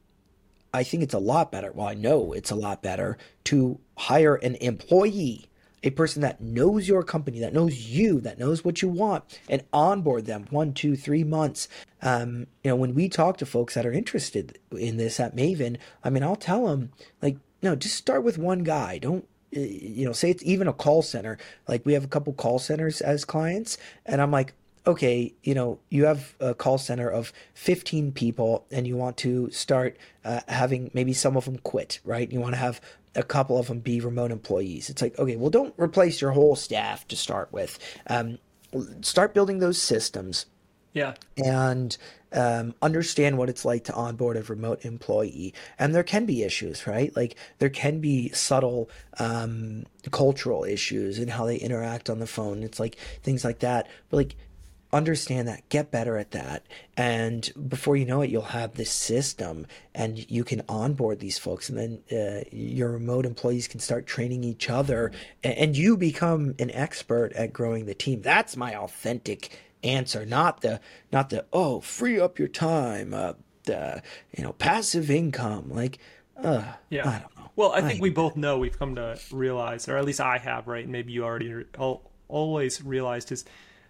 I think it's a lot better. Well, I know it's a lot better to hire an employee, a person that knows your company, that knows you, that knows what you want, and onboard them one, two, three months. Um, you know, when we talk to folks that are interested in this at Maven, I mean, I'll tell them like, no, just start with one guy. Don't you know, say it's even a call center. Like we have a couple call centers as clients, and I'm like, okay, you know, you have a call center of 15 people and you want to start uh, having maybe some of them quit, right? You want to have a couple of them be remote employees. It's like, okay, well, don't replace your whole staff to start with. Um, start building those systems Yeah. and um, understand what it's like to onboard a remote employee. And there can be issues, right? Like there can be subtle um, cultural issues in how they interact on the phone. It's like things like that. But like understand that, get better at that. And before you know it, you'll have this system and you can onboard these folks. And then uh, your remote employees can start training each other and, and you become an expert at growing the team. That's my authentic answer, not the, not the, oh, free up your time, uh, the, you know, passive income. Like, uh, Yeah. I don't know. Well, I think we both know we've come to realize, or at least I have, right? And maybe you already re- al- always realized is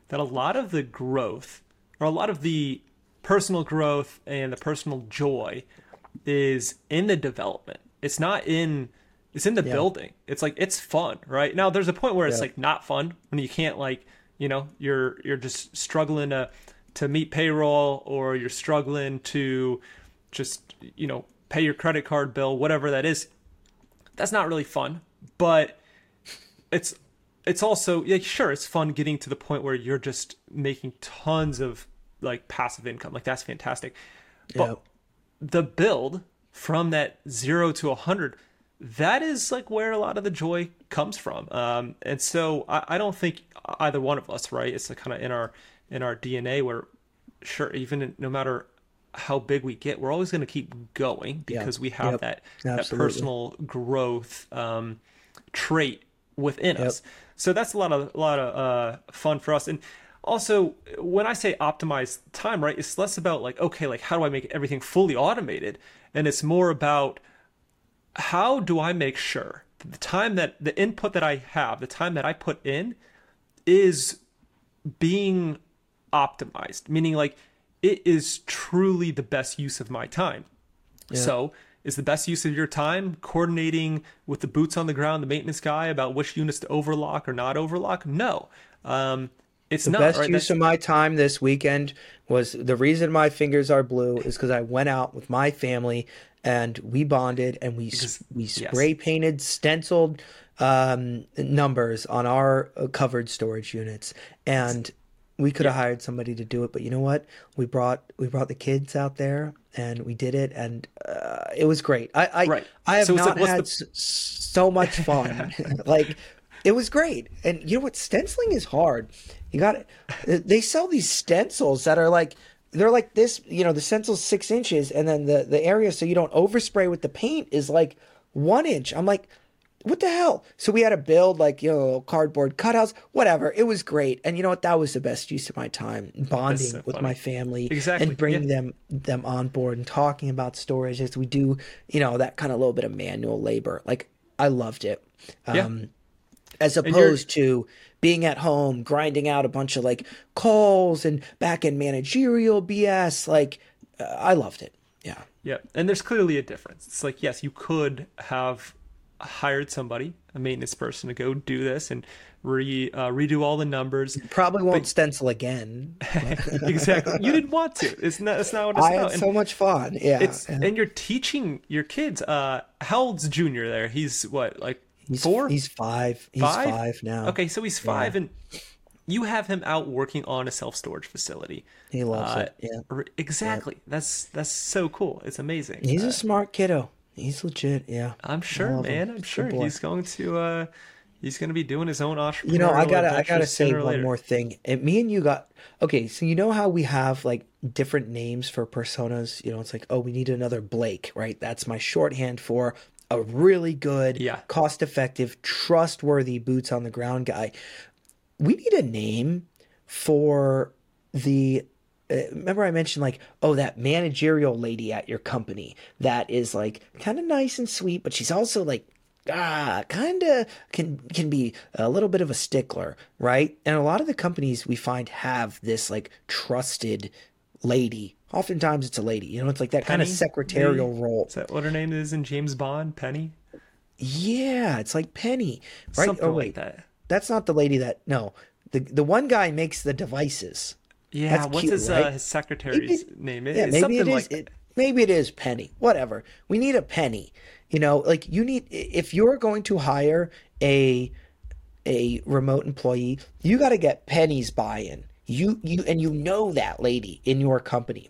that a lot of the growth, or a lot of the personal growth and the personal joy, is in the development. It's not in. It's in the building. It's like it's fun, right? Now there's a point where it's Yeah. like not fun when you can't like, you know, you're you're just struggling to to meet payroll or you're struggling to just, you know, pay your credit card bill, whatever that is that's not really fun. But it's it's also yeah sure it's fun getting to the point where you're just making tons of like passive income. Like that's fantastic. But Yep. the build from that zero to a hundred that is like where a lot of the joy comes from um and so i, I don't think either one of us right it's kind of in our in our dna where sure even no matter how big we get we're always going to keep going Yeah. because we have Yep. that that personal growth um, trait within us. So that's a lot of a lot of uh, fun for us. And also, when I say optimize time, right, it's less about like okay, like how do I make everything fully automated, and it's more about how do I make sure that the time that the input that I have, the time that I put in, is being optimized, meaning like it is truly the best use of my time. So, is the best use of your time coordinating with the boots on the ground, the maintenance guy about which units to overlock or not overlock? No. Um, it's The not. best right? use That's- of my time this weekend was the reason my fingers are blue is because I went out with my family and we bonded and we s we spray painted stenciled um, numbers on our uh, covered storage units and we could have hired somebody to do it but you know what we brought we brought the kids out there and we did it and uh, it was great I I, Right. I have So it's like, not had the- so much fun [LAUGHS] [LAUGHS] like it was great. And you know what? Stenciling is hard. You got it they sell these stencils that are like they're like this you know the stencil's six inches and then the the area so you don't overspray with the paint is like one inch. I'm like what the hell? So we had to build like you know cardboard cutouts whatever. It was great. And you know what? That was the best use of my time bonding so with funny. my family Exactly, and bringing yeah. them them on board and talking about storage as we do you know that kind of little bit of manual labor. Like i loved it. Yeah. Um, as opposed to being at home grinding out a bunch of like calls and back end managerial bs like uh, i loved it yeah Yeah, and there's clearly a difference. It's like yes, you could have hired somebody, a maintenance person, to go do this and re uh, redo all the numbers. probably won't stencil again [LAUGHS] exactly. You didn't want to. It's not. That's not what it's i about. had And so much fun yeah it's and and you're teaching your kids. Uh, how old's Junior there? He's what, like he's four? he's five he's Five? five, now Okay, so he's five, and you have him out working on a self storage facility. he loves Uh, it yeah Exactly. That's that's so cool. It's amazing. he's Uh, a smart kiddo he's legit yeah I'm sure, love him. man. I'm sure he's going to. uh He's going to be doing his own entrepreneurial. You know, I gotta, I gotta say one later. more thing. And me and you got okay. So you know how we have like different names for personas. You know, it's like, oh, we need another Blake, right? That's my shorthand for a really good, Yeah. cost-effective, trustworthy boots on the ground guy. We need a name for the uh, remember I mentioned like oh that managerial lady at your company that is like kind of nice and sweet but she's also like ah kind of can can be a little bit of a stickler right and a lot of the companies we find have this like trusted lady oftentimes it's a lady you know it's like that kind of secretarial maybe? role Is that what her name is in James Bond? Penny, yeah it's like penny right something oh like wait that. that's not the lady that no the the one guy makes the devices Yeah, That's what's cute, his right? uh, his secretary's name? It- Yeah, it's maybe something it is. like it, maybe it is Penny. Whatever. We need a Penny. You know, like you need if you're going to hire a a remote employee, you got to get Penny's buy-in. You you and you know that lady in your company.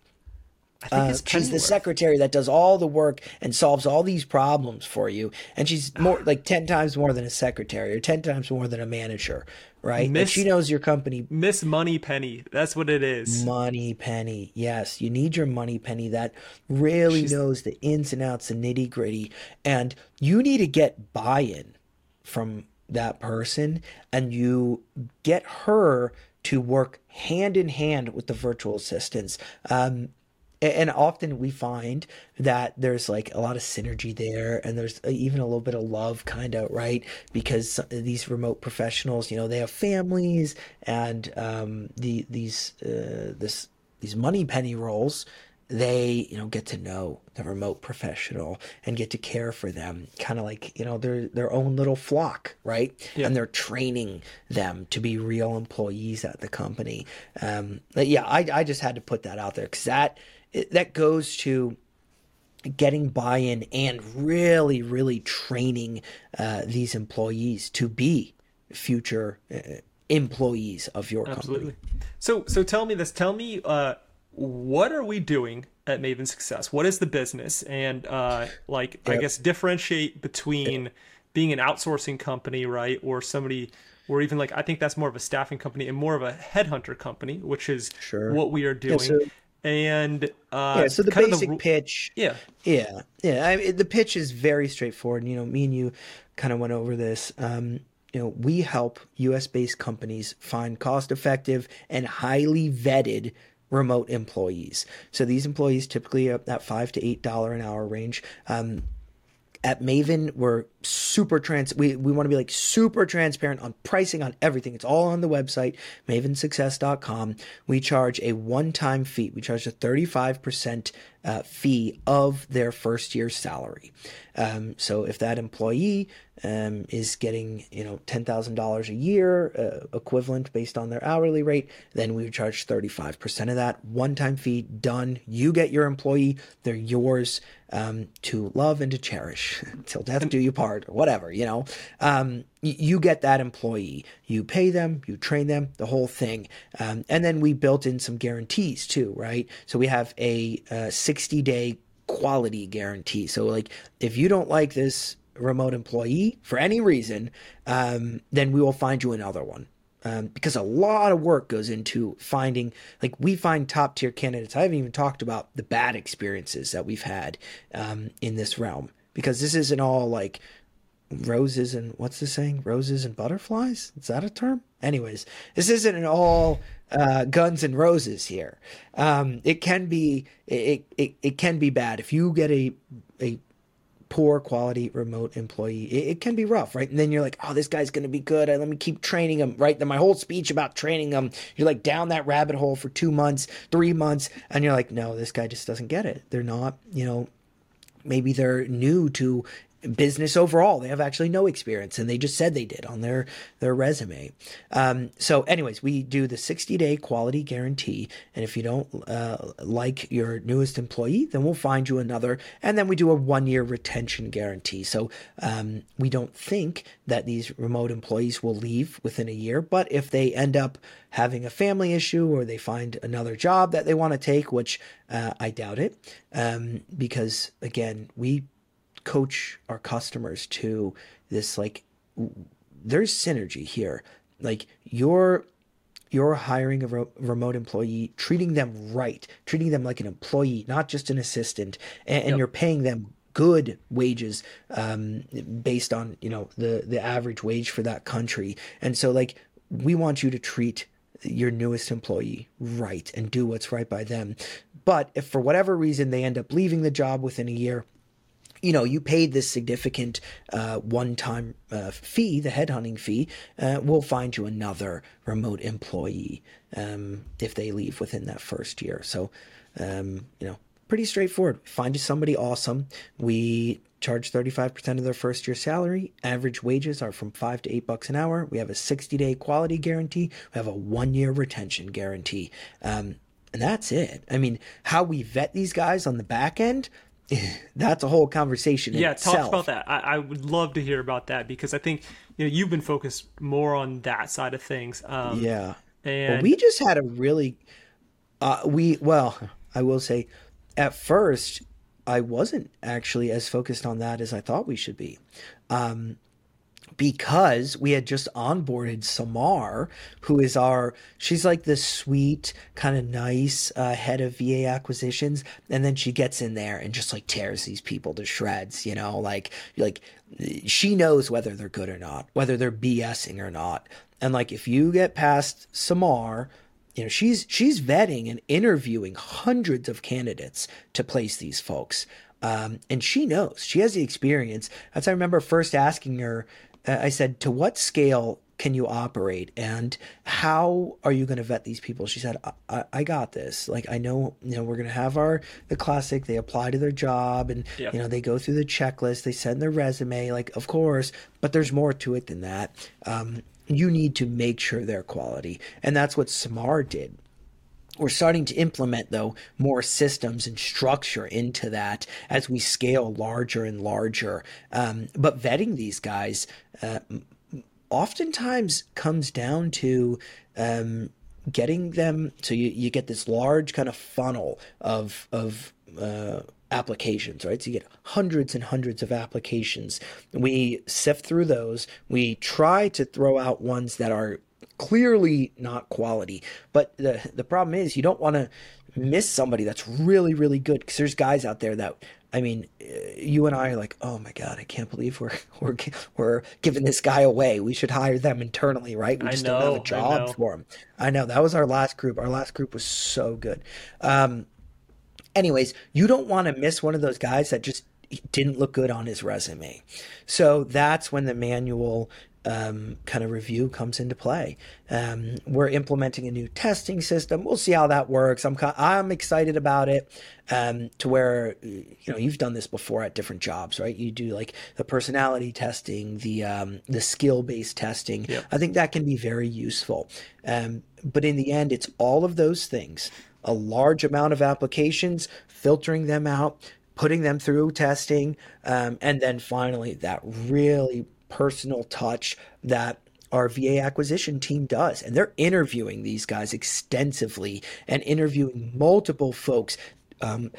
I think Uh, it's she's the secretary that does all the work and solves all these problems for you, and she's [SIGHS] more like ten times more than a secretary or ten times more than a manager, right? Like Miss- she knows your company Miss Moneypenny. That's what it is. Money penny. Yes, you need your money penny that really knows the ins and outs, the nitty gritty. And you need to get buy in from that person and you get her to work hand in hand with the virtual assistants. Um, and often we find that there's like a lot of synergy there and there's even a little bit of love kind of right because these remote professionals you know they have families and um, the these uh, this these money penny roles they you know get to know the remote professional and get to care for them kind of like you know their their own little flock right Yeah. and they're training them to be real employees at the company um yeah i i just had to put that out there because that that goes to getting buy-in and really really training uh, these employees to be future uh, employees of your company. Absolutely. company So so tell me this. Tell me uh, what are we doing at Maven Success? What is the business? And uh, like I guess differentiate between being an outsourcing company, right, or somebody, or even like I think that's more of a staffing company and more of a headhunter company, which is Sure. what we are doing. so- and uh, yeah so the basic ru- pitch yeah, Yeah, yeah. I mean, the pitch is very straightforward. You know, me and you kind of went over this. Um, you know, we help U.S. based companies find cost effective and highly vetted remote employees. So these employees typically at that five to eight dollar an hour range. Um, at Maven, we're super trans. We, we want to be like super transparent on pricing on everything. It's all on the website, mavensuccess.com. We charge a one time fee. We charge a 35% uh, fee of their first year's salary. Um, so if that employee um, is getting, you know, $10,000 a year uh, equivalent based on their hourly rate, then we would charge 35% of that one time fee done. You get your employee. They're yours um, to love and to cherish [LAUGHS] till death do you part or whatever, you know. Um, you get that employee, you pay them, you train them, the whole thing. Um, and then we built in some guarantees too, right? So we have a, uh 60 day quality guarantee. So, like, if you don't like this remote employee for any reason, um, then we will find you another one um, because a lot of work goes into finding like we find top tier candidates i haven't even talked about the bad experiences that we've had um, in this realm because this isn't all like roses and what's the saying? Roses and butterflies? Is that a term? Anyways this isn't an all uh, guns and roses here. Um, it can be it, it, it can be bad. If you get a a poor quality remote employee it, it can be rough right? And then you're like oh this guy's going to be good. I, let me keep training him right? Then my whole speech about training him you're like down that rabbit hole for two months three months and you're like no this guy just doesn't get it. They're not you know maybe they're new to business overall. They have actually no experience and they just said they did on their their resume. Um, so anyways we do the 60 day quality guarantee and if you don't uh, like your newest employee then we'll find you another and then we do a one year retention guarantee. So um, we don't think that these remote employees will leave within a year but if they end up having a family issue or they find another job that they want to take which uh, i doubt it um, because again we coach our customers to this like there's synergy here. Like you're you're hiring a ro- remote employee treating them right treating them like an employee not just an assistant and, and you're paying them good wages um, based on you know the the average wage for that country. And so like we want you to treat your newest employee right and do what's right by them. But if for whatever reason they end up leaving the job within a year you know, you paid this significant uh, one-time uh, fee, the headhunting fee. Uh, we'll find you another remote employee um, if they leave within that first year. So, um, you know, pretty straightforward. Find you somebody awesome. We charge 35% of their first year salary. Average wages are from five to eight bucks an hour. We have a 60-day quality guarantee. We have a one-year retention guarantee. Um, and that's it. I mean, how we vet these guys on the back end – [LAUGHS] that's a whole conversation. Yeah itself. talk about that I, I would love to hear about that because i think you know you've been focused more on that side of things um Yeah, And well, we just had a really, uh, we well, I will say, at first, I wasn't actually as focused on that as I thought we should be. Um, because we had just onboarded Samar, who is our, she's like this sweet, kind of nice uh, head of VA acquisitions. And then she gets in there and just like tears these people to shreds, you know, like, like she knows whether they're good or not, whether they're BSing or not. And like, if you get past Samar, you know, she's, she's vetting and interviewing hundreds of candidates to place these folks. Um, and she knows she has the experience. That's I remember first asking her I said, to what scale can you operate and how are you going to vet these people? She said I, I, got this. Like i know you know we're going to have our the classic they apply to their job and you know they go through the checklist they send their resume like of course but there's more to it than that. Um, you need to make sure they're quality. And that's what samar did we're starting to implement, though, more systems and structure into that as we scale larger and larger. Um, but vetting these guys uh, oftentimes comes down to um, getting them. So you, you get this large kind of funnel of of uh, applications, right? So you get hundreds and hundreds of applications. We sift through those. We try to throw out ones that are clearly not quality. But the the problem is you don't want to miss somebody that's really really good because there's guys out there that I mean, uh, you and I are like, oh my god, I can't believe we're [LAUGHS] we're we're giving this guy away. We should hire them internally, right? We just know, don't have a job for him. I know that was our last group. Our last group was so good. Um, anyways, you don't want to miss one of those guys that just didn't look good on his resume. So that's when the manual um, kind of review comes into play. Um, we're implementing a new testing system. We'll see how that works. I'm I'm excited about it. Um, to where you know you've done this before at different jobs, right? You do like the personality testing, the um, the skill based testing. Yep. I think that can be very useful. Um, but in the end, it's all of those things. A large amount of applications, filtering them out, putting them through testing, um, and then finally that really personal touch that our VA acquisition team does. And they're interviewing these guys extensively and interviewing multiple folks um,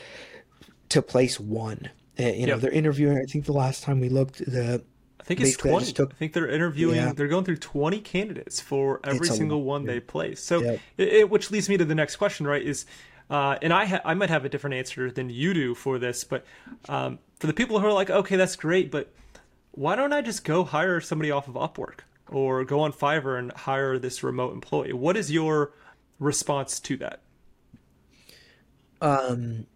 to place one. Uh, you know, they're interviewing, I think the last time we looked, the I think it's 20. I, took, I, think they're interviewing, yeah. they're going through 20 candidates for every it's single a, one they place. So, it, which leads me to the next question, right? Is, uh, and I, ha- I might have a different answer than you do for this, but um, for the people who are like, okay, that's great, but why don't I just go hire somebody off of Upwork or go on Fiverr and hire this remote employee? What is your response to that? Um,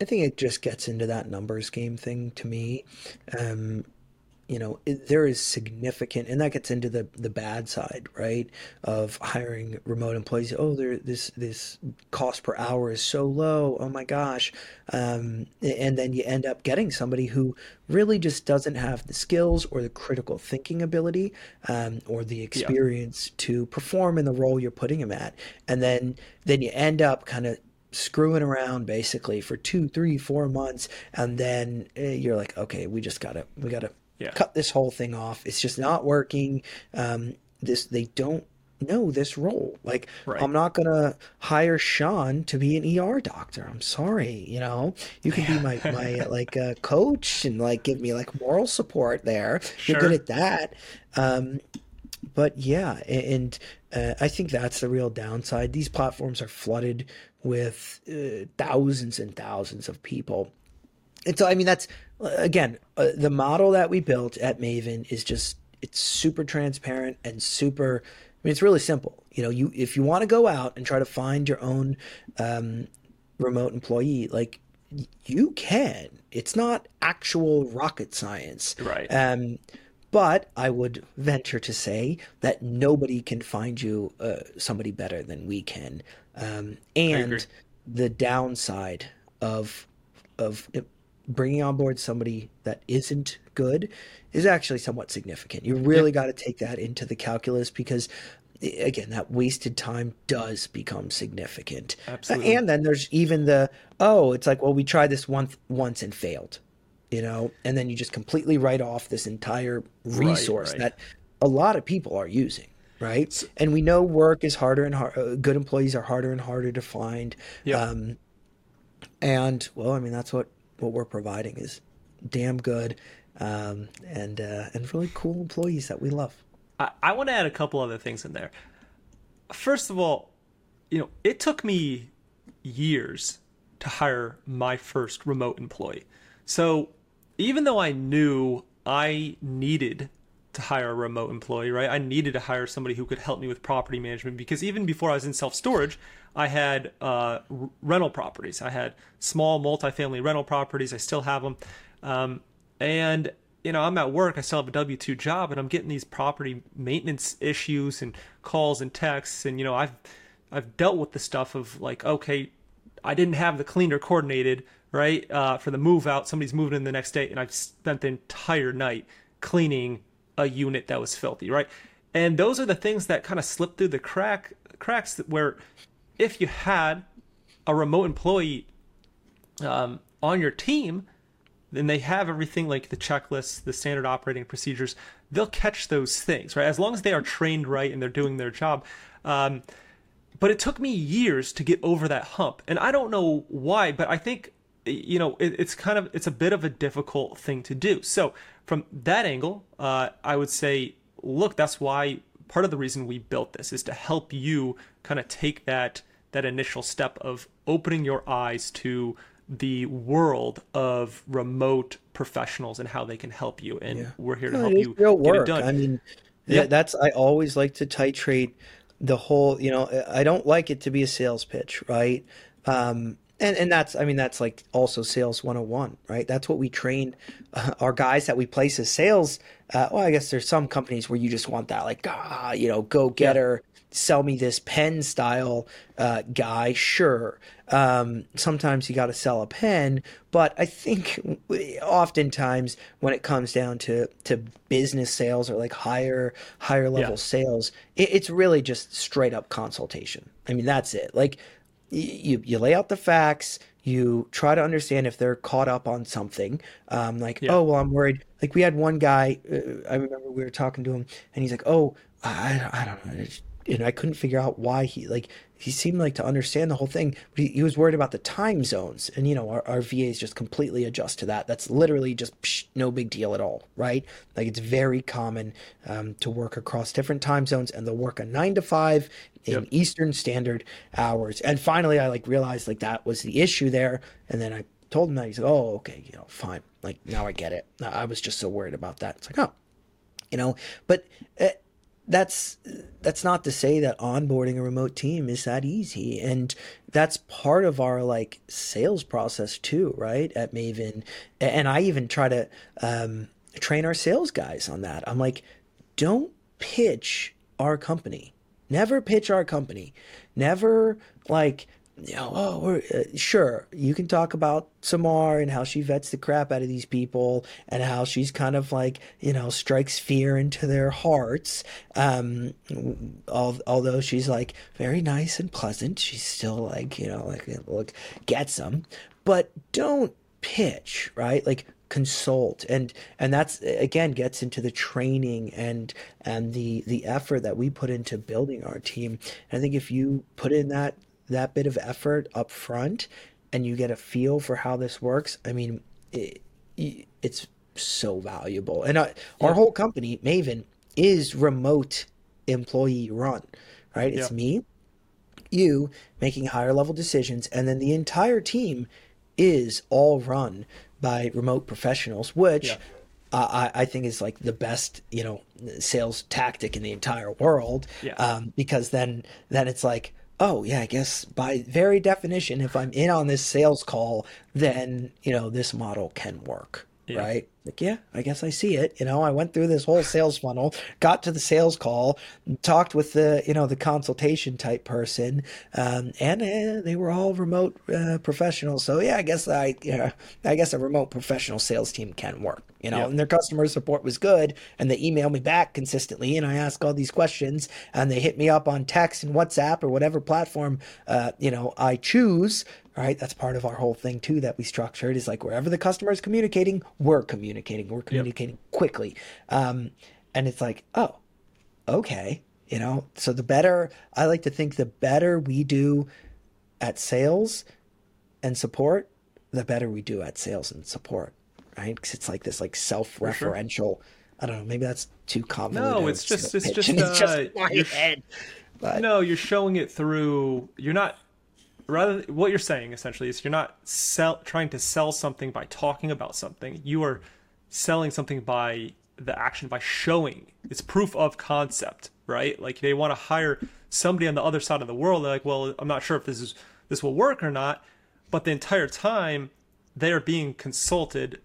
I think it just gets into that numbers game thing to me. Um, you know it, there is significant and that gets into the the bad side right of hiring remote employees. Oh there this this cost per hour is so low. Oh my gosh. Um, and then you end up getting somebody who really just doesn't have the skills or the critical thinking ability um, or the experience yeah. to perform in the role you're putting them at. And then then you end up kind of screwing around basically for two three four months and then eh, you're like okay we just gotta we gotta yeah. cut this whole thing off. It's just not working. Um, this they don't know this role. Like right. I'm not gonna hire Sean to be an ER doctor. I'm sorry, you know. You can be my my like uh, coach and like give me like moral support there. Sure. You're good at that. Um, but yeah, and uh, I think that's the real downside. These platforms are flooded with uh, thousands and thousands of people. And so, I mean, that's again, uh, the model that we built at Maven is just it's super transparent and super. I mean, it's really simple. You know, you if you want to go out and try to find your own um, remote employee, like you can. It's not actual rocket science, right? Um, but I would venture to say that nobody can find you uh, somebody better than we can. Um, and the downside of of bringing on board somebody that isn't good is actually somewhat significant. You really got to take that into the calculus because again that wasted time does become significant. Absolutely. And then there's even the oh, it's like well we tried this once once and failed. You know, and then you just completely write off this entire resource right, right. that a lot of people are using. right? And we know work is harder and hard, uh, good employees are harder and harder to find. Yeah. Um, and well, I mean, that's what, what we're providing is damn good um, and uh, and really cool employees that we love. I, I want to add a couple other things in there. First of all, you know, it took me years to hire my first remote employee. So even though I knew I needed to hire a remote employee, right? I needed to hire somebody who could help me with property management because even before I was in self storage, I had uh, rental properties. I had small multifamily rental properties. I still have them. Um, and you know, I'm at work, I still have a W 2 job, and I'm getting these property maintenance issues and calls and texts. And, you know, I've, I've dealt with the stuff of like, okay, I didn't have the cleaner coordinated, right, uh, for the move out. Somebody's moving in the next day, and I've spent the entire night cleaning a unit that was filthy, right? And those are the things that kind of slip through the crack cracks where if you had a remote employee um, on your team, then they have everything like the checklists, the standard operating procedures. They'll catch those things, right? As long as they are trained right and they're doing their job. Um, but it took me years to get over that hump, and I don't know why, but I think you know it, it's kind of it's a bit of a difficult thing to do. So from that angle, uh, I would say, look, that's why part of the reason we built this is to help you kind of take that that initial step of opening your eyes to the world of remote professionals and how they can help you. And Yeah. we're here to No, help you real get it work. done. I mean, Yeah. yeah, that's I always like to titrate the whole. You know, I don't like it to be a sales pitch, right? Um, and and that's I mean that's like also sales 101, right? That's what we train uh, our guys that we place as sales. Uh, well, I guess there's some companies where you just want that like ah, you know, go getter. Sell me this pen style uh, guy, sure. Um, sometimes you got to sell a pen, but I think oftentimes when it comes down to to business sales or like higher higher level Yeah. sales, it, it's really just straight up consultation. I mean, that's it. Like you you lay out the facts, you try to understand if they're caught up on something. Um, like, Yeah. oh well, I'm worried. Like we had one guy, uh, I remember we were talking to him, and he's like, oh, I I don't know. And I couldn't figure out why he like he seemed like to understand the whole thing, but he, he was worried about the time zones. And you know, our, our VAs just completely adjust to that. That's literally just psh, no big deal at all, right? Like it's very common um, to work across different time zones, and they'll work a nine to five in Yep. Eastern Standard hours. And finally, I like realized like that was the issue there, and then I told him that he's like, oh, okay, you know, fine. Like now I get it. I was just so worried about that. It's like, oh, you know but uh, that's that's not to say that onboarding a remote team is that easy. And that's part of our like sales process too right at maven. And i even try to um, train our sales guys on that. I'm like don't pitch our company. Never pitch our company. Never like you know, oh, we're, uh, sure, you can talk about Samar and how she vets the crap out of these people and how she's kind of like, you know, strikes fear into their hearts. Um, al- although she's like very nice and pleasant, she's still like, you know, like, look, gets them. But don't pitch, right? Like, consult and and that's again gets into the training and and the the effort that we put into building our team i think if you put in that that bit of effort up front and you get a feel for how this works i mean it, it's so valuable and uh, our whole company maven is remote employee run right it's Yeah. me you making higher level decisions and then the entire team is all run by remote professionals which Yeah. uh, I, I think is like the best you know sales tactic in the entire world Yeah. um, because then then it's like oh yeah i guess by very definition if i'm in on this sales call then you know this model can work Yeah. right like yeah i guess i see it you know? I went through this whole sales funnel got to the sales call talked with the you know the consultation type person um, and uh, they were all remote uh, professionals. So yeah i guess i yeah i guess a remote professional sales team can work you know? Yeah. and their customer support was good and they email me back consistently and i ask all these questions and they hit me up on text and whatsapp or whatever platform uh, you know i choose right? That's part of our whole thing too that we structured is like wherever the customer is communicating we're communicating we're communicating quickly um, and it's like oh okay You know, so the better I like to think the better we do at sales and support, the better we do at sales and support, right? Because it's like this like self-referential. Sure. I don't know. Maybe that's too convoluted. No, it's just it's just, uh, it's just my head. But. No, you're showing it through. You're not. Rather, what you're saying essentially is you're not sell, trying to sell something by talking about something. You are selling something by the action by showing. It's proof of concept, right? Like they want to hire somebody on the other side of the world. They're like, well, I'm not sure if this is this will work or not, but the entire time they are being consulted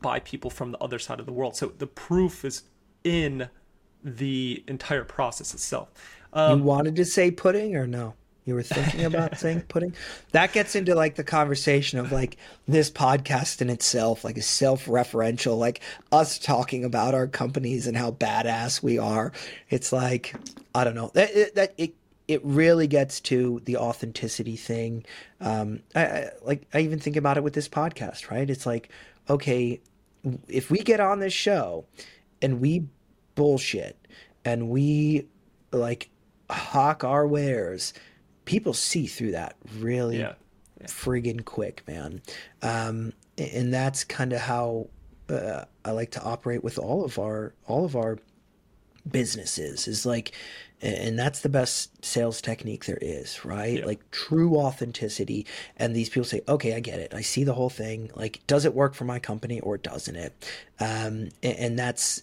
by people from the other side of the world. So the proof is in the entire process itself. Um, you wanted to say pudding or no? You were thinking [LAUGHS] about saying pudding? That gets into like the conversation of like this podcast in itself, like a self referential, like us talking about our companies and how badass we are. It's like, I don't know. That, it, that it, it really gets to the authenticity thing. Um, I, I like I even think about it with this podcast, right? It's like, okay, if we get on this show and we bullshit and we like hawk our wares, people see through that really yeah. Yeah. friggin' quick, man. Um, and that's kind of how uh, I like to operate with all of our all of our businesses. Is like and that's the best sales technique there is right like true authenticity and these people say okay i get it i see the whole thing like does it work for my company or doesn't it um, and, and, that's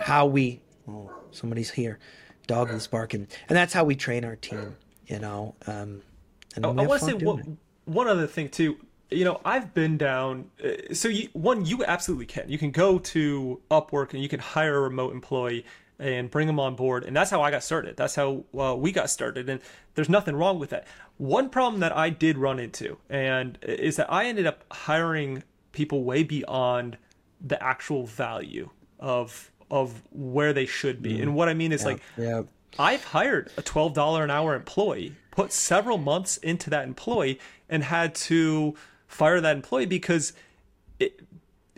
how we oh somebody's here dog is barking and that's how we train our team you know um, and oh, i want to say one, one other thing too you know i've been down uh, so you, one you absolutely can you can go to upwork and you can hire a remote employee and bring them on board. And that's how I got started. That's how uh, we got started. And there's nothing wrong with that. One problem that I did run into and is that I ended up hiring people way beyond the actual value of of where they should be. Mm. And what I mean is yeah, like yeah. I've hired a $12 an hour employee, put several months into that employee and had to fire that employee because it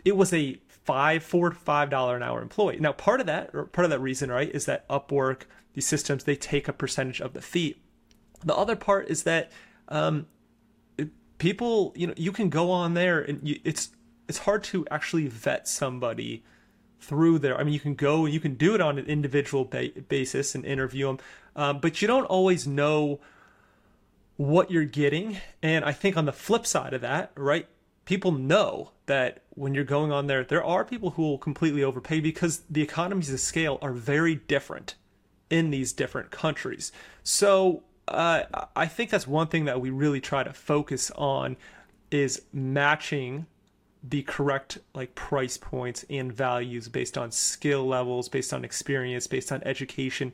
it was a five, four to five dollar an hour employee. Now, part of that, or part of that reason, right, is that Upwork, these systems, they take a percentage of the fee. The other part is that um, people, you know, you can go on there and you, it's it's hard to actually vet somebody through there. I mean, you can go, you can do it on an individual ba- basis and interview them, um, but you don't always know what you're getting. And I think on the flip side of that, right, people know that when you're going on there, there are people who will completely overpay because the economies of scale are very different in these different countries. So uh, I think that's one thing that we really try to focus on is matching the correct like price points and values based on skill levels, based on experience, based on education,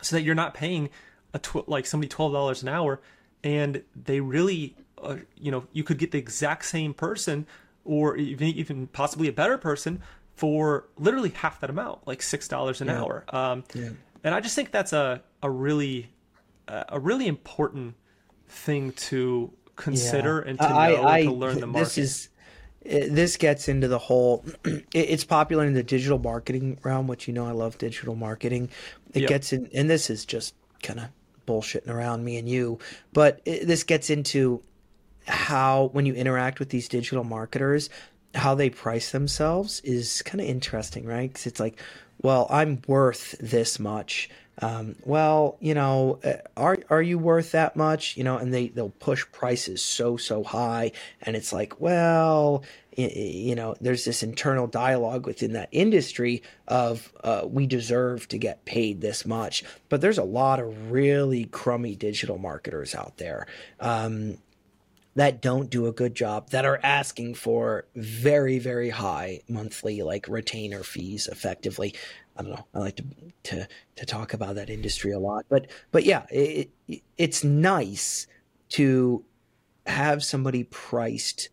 so that you're not paying a tw- like somebody twelve dollars an hour, and they really uh, you know you could get the exact same person or even even possibly a better person for literally half that amount like six dollars an yeah. hour um, yeah. and i just think that's a, a really a really important thing to consider yeah. and to know I, I, to learn the market this is this gets into the whole [CLEARS THROAT] it's popular in the digital marketing realm which you know i love digital marketing it yep. gets in and this is just kind of bullshitting around me and you but it, this gets into how when you interact with these digital marketers how they price themselves is kind of interesting right because it's like well i'm worth this much. Um, well you know uh, are are you worth that much? You know and they they'll push prices so so high. And it's like well you know there's this internal dialogue within that industry of uh, we deserve to get paid this much. But there's a lot of really crummy digital marketers out there. Um, that don't do a good job that are asking for very very high monthly like retainer fees effectively i don't know i like to to to talk about that industry a lot but but yeah it, it's nice to have somebody priced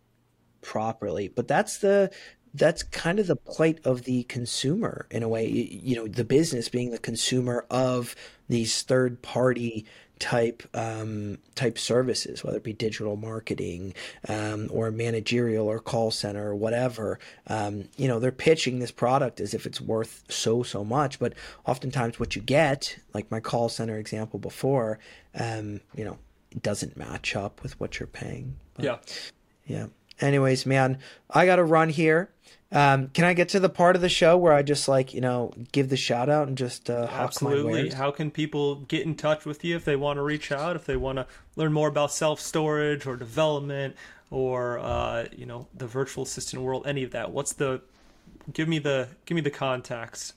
properly but that's the that's kind of the plight of the consumer in a way. You know, the business being the consumer of these third party type um, type services, whether it be digital marketing um, or managerial or call center or whatever. Um, you know, they're pitching this product as if it's worth so so much, but oftentimes what you get, like my call center example before, um, you know, it doesn't match up with what you're paying. But, yeah. Yeah. Anyways, man, I got to run here. Um, can I get to the part of the show where I just like you know give the shout out and just uh, absolutely? How can people get in touch with you if they want to reach out, if they want to learn more about self storage or development or uh, you know the virtual assistant world, any of that? What's the give me the give me the contacts.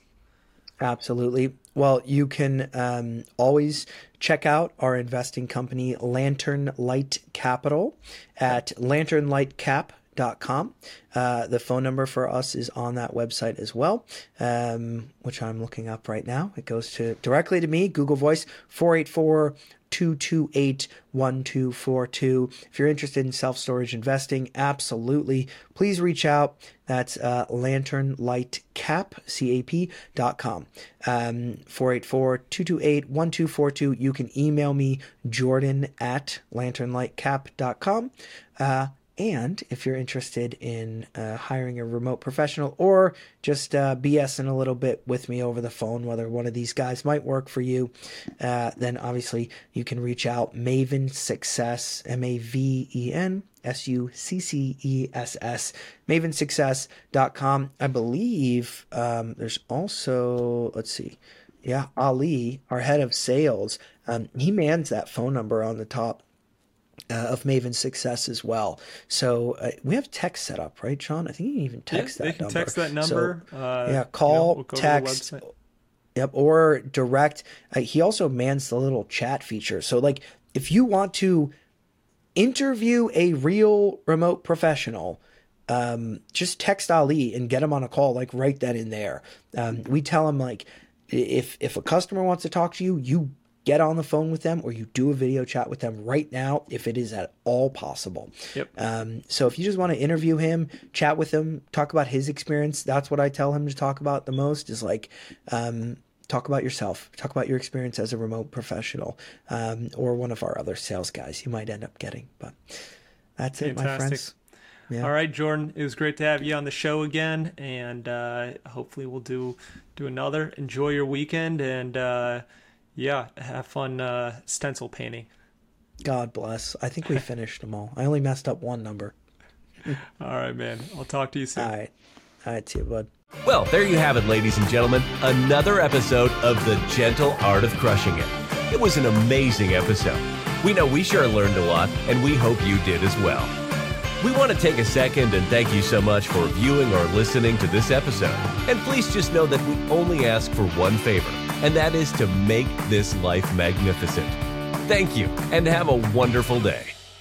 Absolutely. Well, you can um, always check out our investing company, Lantern Light Capital, at lanternlightcap.com com. Uh, the phone number for us is on that website as well, um, which I'm looking up right now. It goes to directly to me, Google Voice, 484 228 1242. If you're interested in self storage investing, absolutely. Please reach out. That's uh, lanternlightcap.com. Um, 484 228 1242. You can email me, jordan at lanternlightcap.com. Uh, and if you're interested in uh, hiring a remote professional or just uh, BSing a little bit with me over the phone, whether one of these guys might work for you, uh, then obviously you can reach out. Maven Success, M A V E N S U C C E S S, mavensuccess.com. I believe um, there's also, let's see, yeah, Ali, our head of sales, um, he mans that phone number on the top uh, of Maven Success as well. So uh, we have text set up, right, Sean? I think you can even text yeah, that can number. Text that number. So, uh, yeah, call, know, we'll text. Yep, or direct. Uh, he also mans the little chat feature. So, like, if you want to interview a real remote professional, um, just text Ali and get him on a call, like right then and there. Um, we tell him like, if if a customer wants to talk to you, you get on the phone with them or you do a video chat with them right now if it is at all possible. Yep. Um, so if you just want to interview him, chat with him, talk about his experience, that's what I tell him to talk about the most is like, um, talk about yourself, talk about your experience as a remote professional um, or one of our other sales guys you might end up getting. But that's it, Fantastic. my friends. Yeah. All right, Jordan. It was great to have you on the show again, and uh, hopefully we'll do do another. Enjoy your weekend, and uh, yeah, have fun uh, stencil painting. God bless. I think we [LAUGHS] finished them all. I only messed up one number. [LAUGHS] all right, man. I'll talk to you soon. All right. All right, see you, bud. Well, there you have it, ladies and gentlemen. Another episode of The Gentle Art of Crushing It. It was an amazing episode. We know we sure learned a lot, and we hope you did as well. We want to take a second and thank you so much for viewing or listening to this episode. And please just know that we only ask for one favor and that is to make this life magnificent. Thank you, and have a wonderful day.